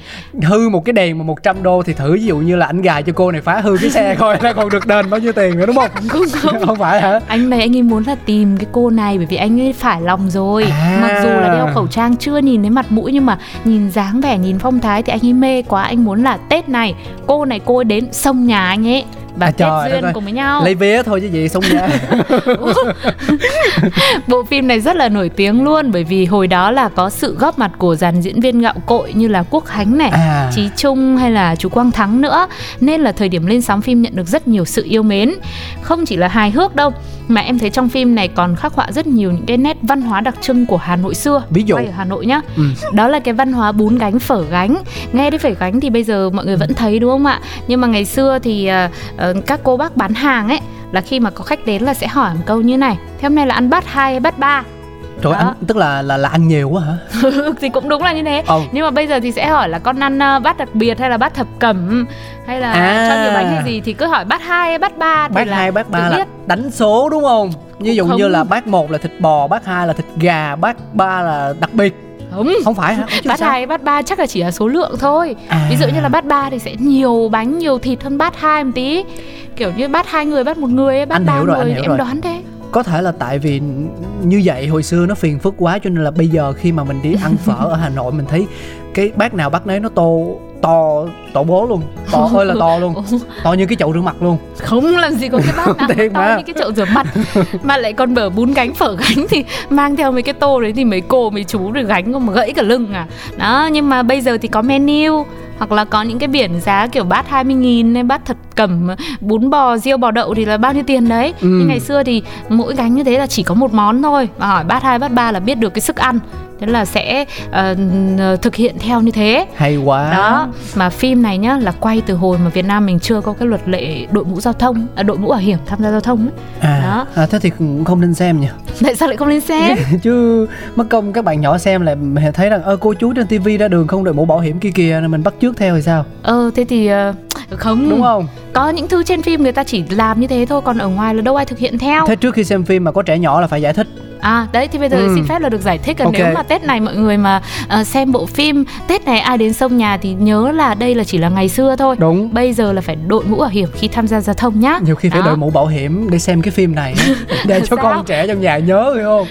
hư một cái đèn mà 100 đô thì thử ví dụ như là anh gài cho cô này phá hư cái xe coi nó còn được đền bao nhiêu tiền nữa đúng không? Không không. Không phải hả? Anh này anh ấy muốn là tìm cái cô này bởi vì anh ấy phải lòng rồi. À. mặc dù là đeo khẩu trang chưa nhìn thấy mặt mũi nhưng mà nhìn dáng vẻ nhìn phong thái thì anh ấy mê quá. Anh muốn là tết này cô này cô ấy đến sông nhà anh ấy và À, kết duyên cùng với nhau. Lấy vé thôi chứ gì xong nha bộ phim này rất là nổi tiếng luôn bởi vì hồi đó là có sự góp mặt của dàn diễn viên gạo cội như là Quốc Khánh này À. Chí Trung hay là chú Quang Thắng nữa. Nên là thời điểm lên sóng phim nhận được rất nhiều sự yêu mến. Không chỉ là hài hước đâu mà em thấy trong phim này còn khắc họa rất nhiều những cái nét văn hóa đặc trưng của Hà Nội xưa. Ví dụ? quay ở Hà Nội nhá. Ừ. đó là cái văn hóa bún gánh phở gánh. Nghe đến phở gánh thì bây giờ mọi người vẫn thấy đúng không ạ? Nhưng mà ngày xưa thì ờ, các cô bác bán hàng ấy là khi mà có khách đến là sẽ hỏi một câu như này. Thế hôm nay là ăn bát hai hay bát ba trời Đó. anh tức là là là ăn nhiều quá hả thì cũng đúng là như thế Ờ. nhưng mà bây giờ thì sẽ hỏi là con ăn ờ, bát đặc biệt hay là bát thập cẩm hay là À. cho nhiều bánh hay gì thì cứ hỏi bát hai bát ba thì bát hai bát ba là biết. đánh số đúng không ví dụ như là bát một là thịt bò bát hai là thịt gà bát ba là đặc biệt không không phải hả bát hai bát ba chắc là chỉ là số lượng thôi À. ví dụ như là bát ba thì sẽ nhiều bánh nhiều thịt hơn bát hai một tí kiểu như bát hai người bát một người bát Anh ba người rồi, thì em rồi. đoán thế có thể là tại vì như vậy hồi xưa nó phiền phức quá cho nên là bây giờ khi mà mình đi ăn phở ở Hà Nội mình thấy cái bát nào bát nấy nó tô to to bố luôn to ơi là to luôn to như cái chậu rửa mặt luôn. Không làm gì có cái bát nào to mà. như cái chậu rửa mặt mà lại còn bở bún gánh phở gánh thì mang theo mấy cái tô đấy thì mấy cô mấy chú rồi gánh không mà gãy cả lưng à. Đó nhưng mà bây giờ thì có menu hoặc là có những cái biển giá kiểu bát 20 nghìn hay bát thật cẩm bún bò riêu bò đậu thì là bao nhiêu tiền đấy. Ừ. nhưng ngày xưa thì mỗi gánh như thế là chỉ có một món thôi. Và hỏi bát hai bát ba là biết được cái sức ăn thế là sẽ ờ, thực hiện theo như thế. Hay quá. Đó mà phim này nhá là quay từ hồi mà Việt Nam mình chưa có cái luật lệ đội mũ giao thông à, đội mũ bảo hiểm tham gia giao thông ấy. à, Đó. à thế thì cũng không nên xem nhỉ? Tại sao lại không lên xem? Chứ mất công các bạn nhỏ xem lại thấy rằng ơ cô chú trên tivi ra đường không đội mũ bảo hiểm kia kìa nên mình bắt chước theo thì sao? Ờ thế thì ờ, không. Đúng không? Có những thứ trên phim người ta chỉ làm như thế thôi còn ở ngoài là đâu ai thực hiện theo. Thế trước khi xem phim mà có trẻ nhỏ là phải giải thích À đấy thì bây giờ Ừ. xin phép là được giải thích là Ok. nếu mà Tết này mọi người mà ờ, xem bộ phim Tết này ai đến sông nhà thì nhớ là đây là chỉ là ngày xưa thôi. đúng Bây giờ là phải đội mũ bảo hiểm khi tham gia giao thông nhá. nhiều khi phải Đó. đội mũ bảo hiểm để xem cái phim này để cho con trẻ trong nhà nhớ hiểu không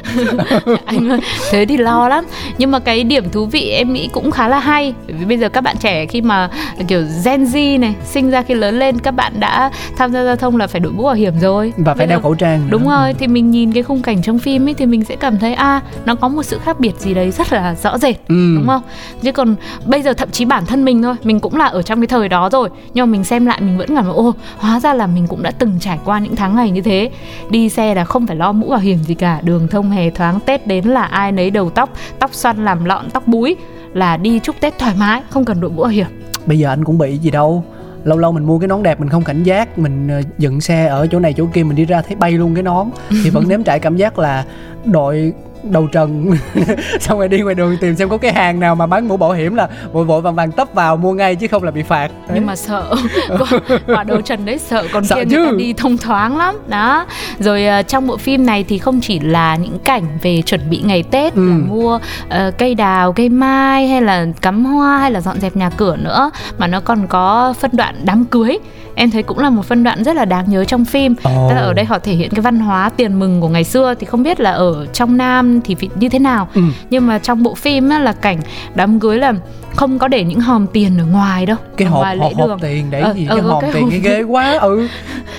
anh ơi thế thì lo lắm nhưng mà cái điểm thú vị em nghĩ cũng khá là hay bởi vì bây giờ các bạn trẻ khi mà kiểu Gen Z này sinh ra khi lớn lên các bạn đã tham gia giao thông là phải đội mũ bảo hiểm rồi và phải Bây đeo giờ- khẩu trang nữa. đúng rồi thì mình nhìn cái khung cảnh trong phim ấy thì mình sẽ cảm thấy à nó có một sự khác biệt gì đấy rất là rõ rệt Ừ. đúng không? Chứ còn bây giờ thậm chí bản thân mình thôi mình cũng là ở trong cái thời đó rồi nhưng mà mình xem lại mình vẫn cảm thấy ô hóa ra là mình cũng đã từng trải qua những tháng ngày như thế. Đi xe là không phải lo mũ bảo hiểm gì cả đường thông hè thoáng tết đến là ai nấy đầu tóc tóc xoăn làm lọn tóc búi là đi chúc tết thoải mái không cần đội mũ bảo hiểm. Bây giờ anh cũng bị gì đâu lâu lâu mình mua cái nón đẹp mình không cảnh giác mình ờ, dựng xe ở chỗ này chỗ kia mình đi ra thấy bay luôn cái nón. Thì vẫn nếm trải cảm giác là đội đầu trần xong rồi đi ngoài đường tìm xem có cái hàng nào mà bán mũ bảo hiểm là vội vội vàng vàng tấp vào mua ngay chứ không là bị phạt Đấy. nhưng mà sợ quả, đầu trần đấy sợ còn Sợ kia chứ. người ta đi thông thoáng lắm đó rồi ờ, trong bộ phim này thì không chỉ là những cảnh về chuẩn bị ngày tết Ừ. là mua ờ, cây đào cây mai hay là cắm hoa hay là dọn dẹp nhà cửa nữa mà nó còn có phân đoạn đám cưới em thấy cũng là một phân đoạn rất là đáng nhớ trong phim Ồ. Tức là ở đây họ thể hiện cái văn hóa tiền mừng của ngày xưa thì không biết là ở trong nam thì như thế nào Ừ. nhưng mà trong bộ phim á, là cảnh đám cưới là không có để những hòm tiền ở ngoài đâu. Cái hộp ngoài lễ hộp, hộp đường. tiền để Ờ, gì? ờ, cái hòm cái tiền hộp- cái ghê quá ừ.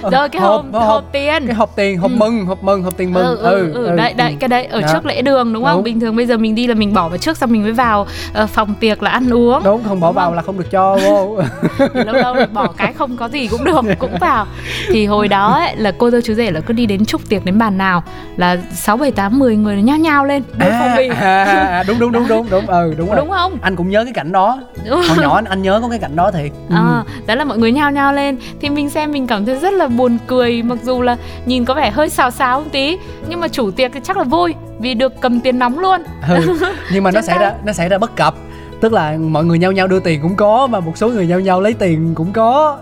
Ờ, rồi cái hộp hộp, tiền. cái hộp tiền hộp mừng hộp mừng hộp tiền mừng. Ừ, ừ, ừ, đấy đấy cái đấy ở Đó. trước lễ đường đúng không? Đúng. bình thường bây giờ mình đi là mình bỏ vào trước xong mình mới vào ờ, phòng tiệc là ăn uống. Đúng không bỏ Đúng vào không? là không được cho vô. Lâu lâu bỏ cái không có gì cũng được cũng vào. Thì hồi đó ấy, là cô dâu chú rể là cứ đi đến chúc tiệc đến bàn nào là sáu bảy tám mười người nhao nhao lên phòng bì. à, à, đúng đúng đúng đúng đúng. Ừ đúng rồi. đúng không? Anh cũng nhớ cái cảnh đó. Đúng hồi nhỏ anh, nhớ có cái cảnh đó thiệt. Ừ. À, đó là mọi người nhao nhao lên. Thì mình xem mình cảm thấy rất là buồn cười mặc dù là nhìn có vẻ hơi xào xáo một tí nhưng mà chủ tiệc thì chắc là vui vì được cầm tiền nóng luôn. Ừ. nhưng mà nó xảy ra nó xảy ra bất cập tức là mọi người nhau nhau đưa tiền cũng có mà một số người nhau nhau lấy tiền cũng có.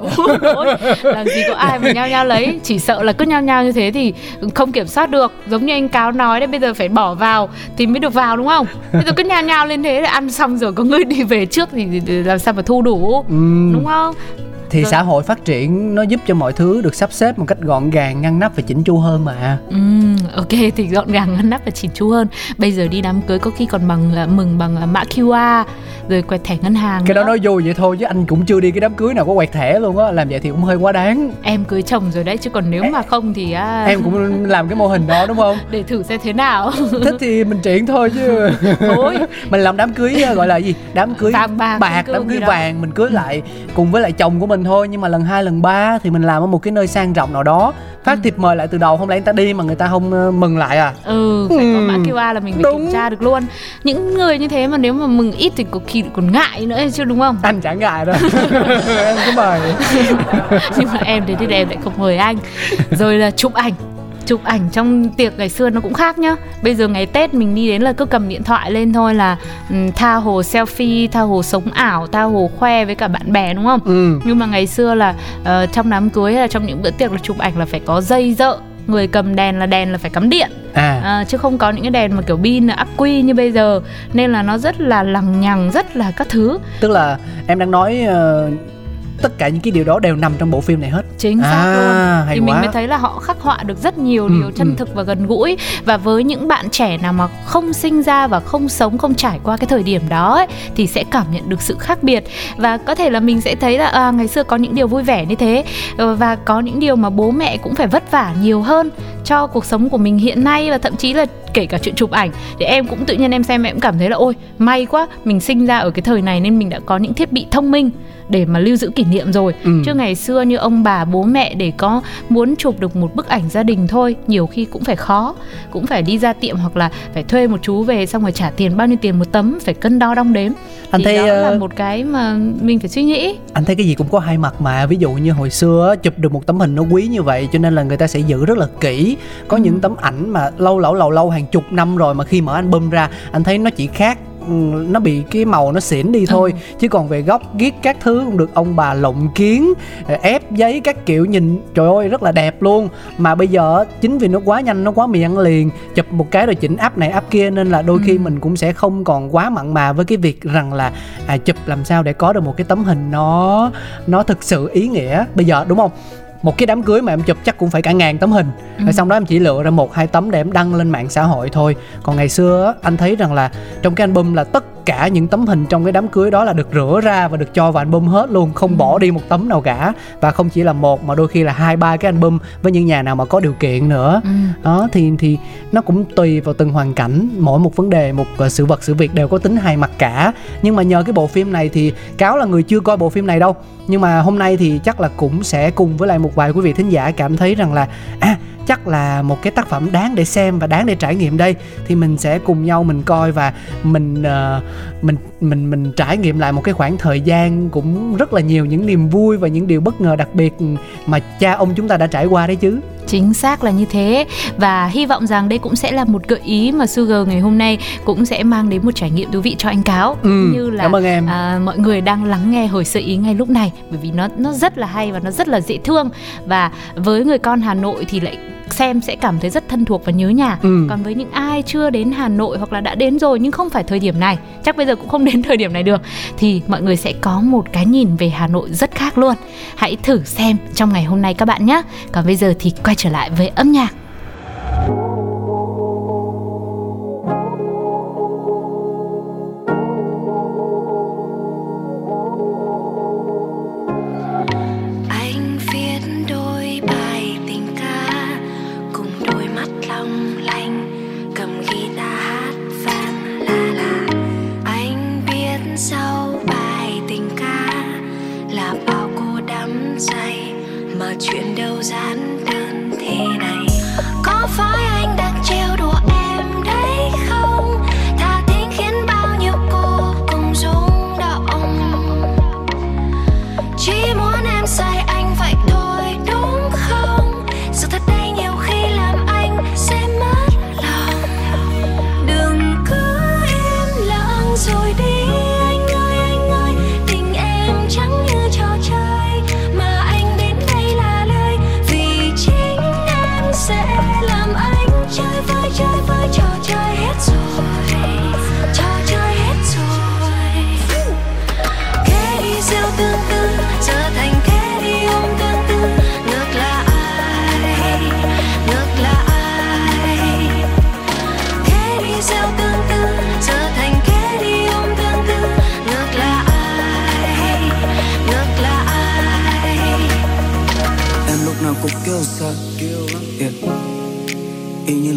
Làm gì có ai mà nhao nhao lấy? Chỉ sợ là cứ nhao nhao như thế thì không kiểm soát được. Giống như anh cáo nói đấy bây giờ phải bỏ vào thì mới được vào đúng không? Bây giờ cứ nhao nhao lên thế là ăn xong rồi có người đi về trước thì, làm sao mà thu đủ? Ừm, đúng không thì Rồi. xã hội phát triển nó giúp cho mọi thứ được sắp xếp một cách gọn gàng ngăn nắp và chỉnh chu hơn mà. Ừm, ok thì gọn gàng ngăn nắp và chỉn chu hơn. Bây giờ đi đám cưới có khi còn bằng à, mừng bằng à, mã QR rồi quẹt thẻ ngân hàng cái đó nữa. nói vui vậy thôi chứ anh cũng chưa đi cái đám cưới nào có quẹt thẻ luôn á làm vậy thì cũng hơi quá đáng. Em cưới chồng rồi đấy chứ còn nếu mà không thì à, em cũng làm cái mô hình đó đúng không? Để thử xem thế nào. Thích thì mình triển thôi chứ. Thôi. Mình làm đám cưới ờ, gọi là gì? Đám cưới Vàng bạc, bạc đám cưới gì đó. vàng mình cưới lại cùng với lại chồng của mình thôi nhưng mà lần hai lần ba thì mình làm ở một cái nơi sang trọng nào đó. Phát Ừ. thiệp mời lại từ đầu không lẽ người ta đi mà người ta không ờ, mừng lại à. Ừ phải có mã Ừm, QR là mình phải đúng. kiểm tra được luôn. Những người như thế mà nếu mà mừng ít thì có khi còn ngại nữa chứ đúng không? Anh chẳng ngại đâu. Em cứ mời. Nhưng mà em đến thì em lại không mời anh. Rồi là chụp ảnh chụp ảnh trong tiệc ngày xưa nó cũng khác nhá. Bây giờ ngày tết mình đi đến là cứ cầm điện thoại lên thôi là um, tha hồ selfie tha hồ sống ảo tha hồ khoe với cả bạn bè đúng không? Ừ. Nhưng mà ngày xưa là ờ, trong đám cưới hay là trong những bữa tiệc là chụp ảnh là phải có dây dợ người cầm đèn là đèn là phải cắm điện. À. À, chứ không có những cái đèn mà kiểu pin ắc quy như bây giờ. Nên là nó rất là lằng nhằng rất là các thứ. Tức là em đang nói ờ, tất cả những cái điều đó đều nằm trong bộ phim này hết. Chính xác À, luôn. thì mình quá. mới thấy là họ khắc họa được rất nhiều Ừ, điều chân ừ. thực và gần gũi. Và với những bạn trẻ nào mà không sinh ra và không sống không trải qua cái thời điểm đó ấy, thì sẽ cảm nhận được sự khác biệt. Và có thể là mình sẽ thấy là à, ngày xưa có những điều vui vẻ như thế. Ờ, và có những điều mà bố mẹ cũng phải vất vả nhiều hơn cho cuộc sống của mình hiện nay. Và thậm chí là kể cả chuyện chụp ảnh thì em cũng tự nhiên em xem em cũng cảm thấy là ôi may quá mình sinh ra ở cái thời này nên mình đã có những thiết bị thông minh để mà lưu giữ kỷ niệm rồi. Ừ. chứ ngày xưa như ông bà bố mẹ để có muốn chụp được một bức ảnh gia đình thôi nhiều khi cũng phải khó. Cũng phải đi ra tiệm hoặc là phải thuê một chú về xong rồi trả tiền bao nhiêu tiền một tấm phải cân đo đong đếm. Anh thì thấy đó là ờ, một cái mà mình phải suy nghĩ. anh thấy cái gì cũng có hai mặt mà. Ví dụ như hồi xưa chụp được một tấm hình nó quý như vậy cho nên là người ta sẽ giữ rất là kỹ. Có ừ. những tấm ảnh mà lâu lâu lâu lâu hàng chục năm rồi mà khi mở album ra anh thấy nó chỉ khác Ừ, nó bị cái màu nó xỉn đi thôi ừ. chứ còn về góc ghiết các thứ cũng được ông bà lộng kiến ép giấy các kiểu nhìn trời ơi rất là đẹp luôn mà bây giờ chính vì nó quá nhanh nó quá ăn liền chụp một cái rồi chỉnh áp này áp kia nên là đôi ừ. khi mình cũng sẽ không còn quá mặn mà với cái việc rằng là à, chụp làm sao để có được một cái tấm hình nó nó thực sự ý nghĩa bây giờ đúng không một cái đám cưới mà em chụp chắc cũng phải cả ngàn tấm hình ừ. rồi xong đó em chỉ lựa ra một hai tấm để em đăng lên mạng xã hội thôi còn ngày xưa anh thấy rằng là trong cái album là tất cả những tấm hình trong cái đám cưới đó là được rửa ra và được cho vào album hết luôn không ừ. bỏ đi một tấm nào cả. Và không chỉ là một mà đôi khi là hai ba cái album với những nhà nào mà có điều kiện nữa. Ừ. đó thì thì nó cũng tùy vào từng hoàn cảnh. Mỗi một vấn đề một uh, sự vật sự việc đều có tính hai mặt cả. Nhưng mà nhờ cái bộ phim này thì cáo là người chưa coi bộ phim này đâu. Nhưng mà hôm nay thì chắc là cũng sẽ cùng với lại một vài quý vị thính giả cảm thấy rằng là à chắc là một cái tác phẩm đáng để xem và đáng để trải nghiệm đây. Thì mình sẽ cùng nhau mình coi và mình uh, mình mình mình trải nghiệm lại một cái khoảng thời gian cũng rất là nhiều những niềm vui và những điều bất ngờ đặc biệt mà cha ông chúng ta đã trải qua đấy chứ. Chính xác là như thế. Và hy vọng rằng đây cũng sẽ là một gợi ý mà Sugar ngày hôm nay cũng sẽ mang đến một trải nghiệm thú vị cho anh cáo. Ừ, như là cảm ơn em. À, mọi người đang lắng nghe hồi sơ ý ngay lúc này bởi vì nó nó rất là hay và nó rất là dễ thương. Và với người con Hà Nội thì lại xem sẽ cảm thấy rất thân thuộc và nhớ nhà. Ừ. còn với những ai chưa đến Hà Nội hoặc là đã đến rồi nhưng không phải thời điểm này chắc bây giờ cũng không đến thời điểm này được thì mọi người sẽ có một cái nhìn về Hà Nội rất khác luôn. Hãy thử xem trong ngày hôm nay các bạn nhé. Còn bây giờ thì quay trở lại với âm nhạc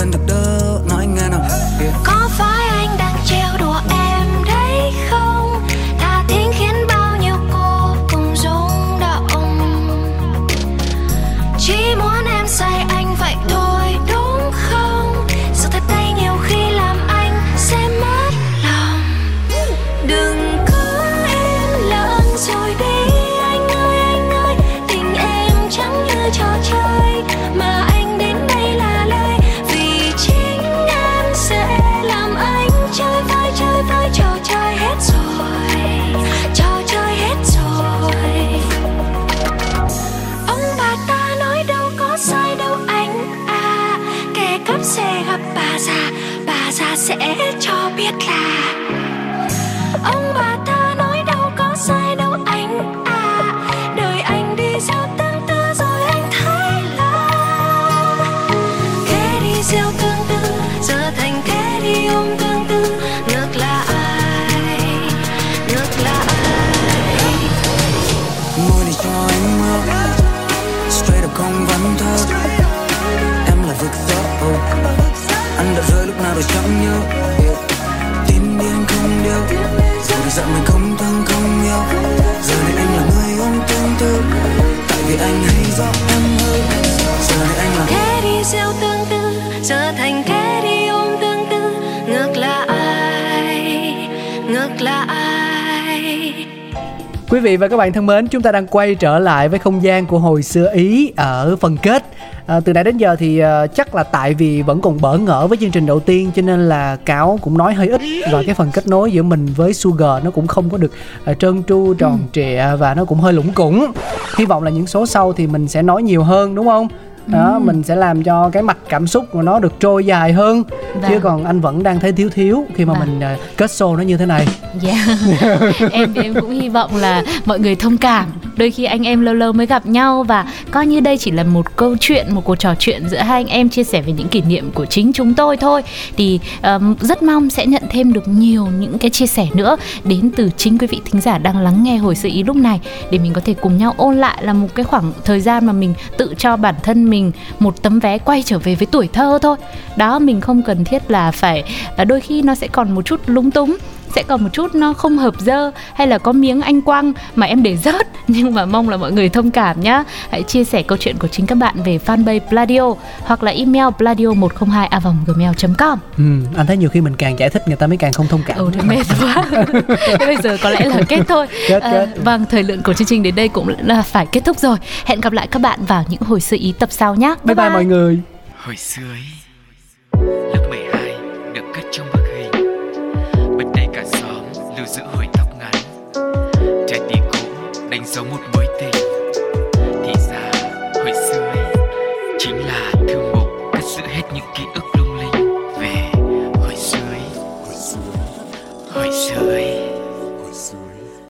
And the đơn giận mình không thương không yêu. Giờ này anh là người ôm tương tư tại vì anh hay rõ em hơn. Giờ này anh là thế đi gieo tương tư giờ thành thế đi ôm tương tư. Ngược lại ngược lại. Quý vị và các bạn thân mến, chúng ta đang quay trở lại với không gian của hồi xưa Ý ở phần kết. À, từ nãy đến giờ thì uh, chắc là tại vì vẫn còn bỡ ngỡ với chương trình đầu tiên cho nên là cáo cũng nói hơi ít và cái phần kết nối giữa mình với Sugar nó cũng không có được uh, trơn tru tròn trịa và nó cũng hơi lủng củng. Hy vọng là những số sau thì mình sẽ nói nhiều hơn đúng không? đó ừ. mình sẽ làm cho cái mạch cảm xúc của nó được trôi dài hơn vâng. chứ còn anh vẫn đang thấy thiếu thiếu khi mà vâng. mình uh, kết show nó như thế này yeah. em thì em cũng hy vọng là mọi người thông cảm đôi khi anh em lâu lâu mới gặp nhau và coi như đây chỉ là một câu chuyện một cuộc trò chuyện giữa hai anh em chia sẻ về những kỷ niệm của chính chúng tôi thôi. Thì um, rất mong sẽ nhận thêm được nhiều những cái chia sẻ nữa đến từ chính quý vị thính giả đang lắng nghe hồi sự ý lúc này để mình có thể cùng nhau ôn lại là một cái khoảng thời gian mà mình tự cho bản thân mình một tấm vé quay trở về với tuổi thơ thôi. Đó mình không cần thiết là phải à, đôi khi nó sẽ còn một chút lúng túng sẽ còn một chút nó không hợp dơ hay là có miếng anh quăng mà em để rớt. Nhưng mà mong là mọi người thông cảm nhá. Hãy chia sẻ câu chuyện của chính các bạn về fanpage Pladio hoặc là email pladio 102 a gmail com. Ừ, anh thấy nhiều khi mình càng giải thích người ta mới càng không thông cảm. Ừ thì mệt quá. Thế bây giờ có lẽ là kết thôi. Kết, à, kết. vâng thời lượng của chương trình đến đây cũng là phải kết thúc rồi. Hẹn gặp lại các bạn vào những hồi sự ý tập sau nhé bye bye, bye mọi người. Hồi xưa ấy lớp 12 trái tim cũ đánh dấu một mới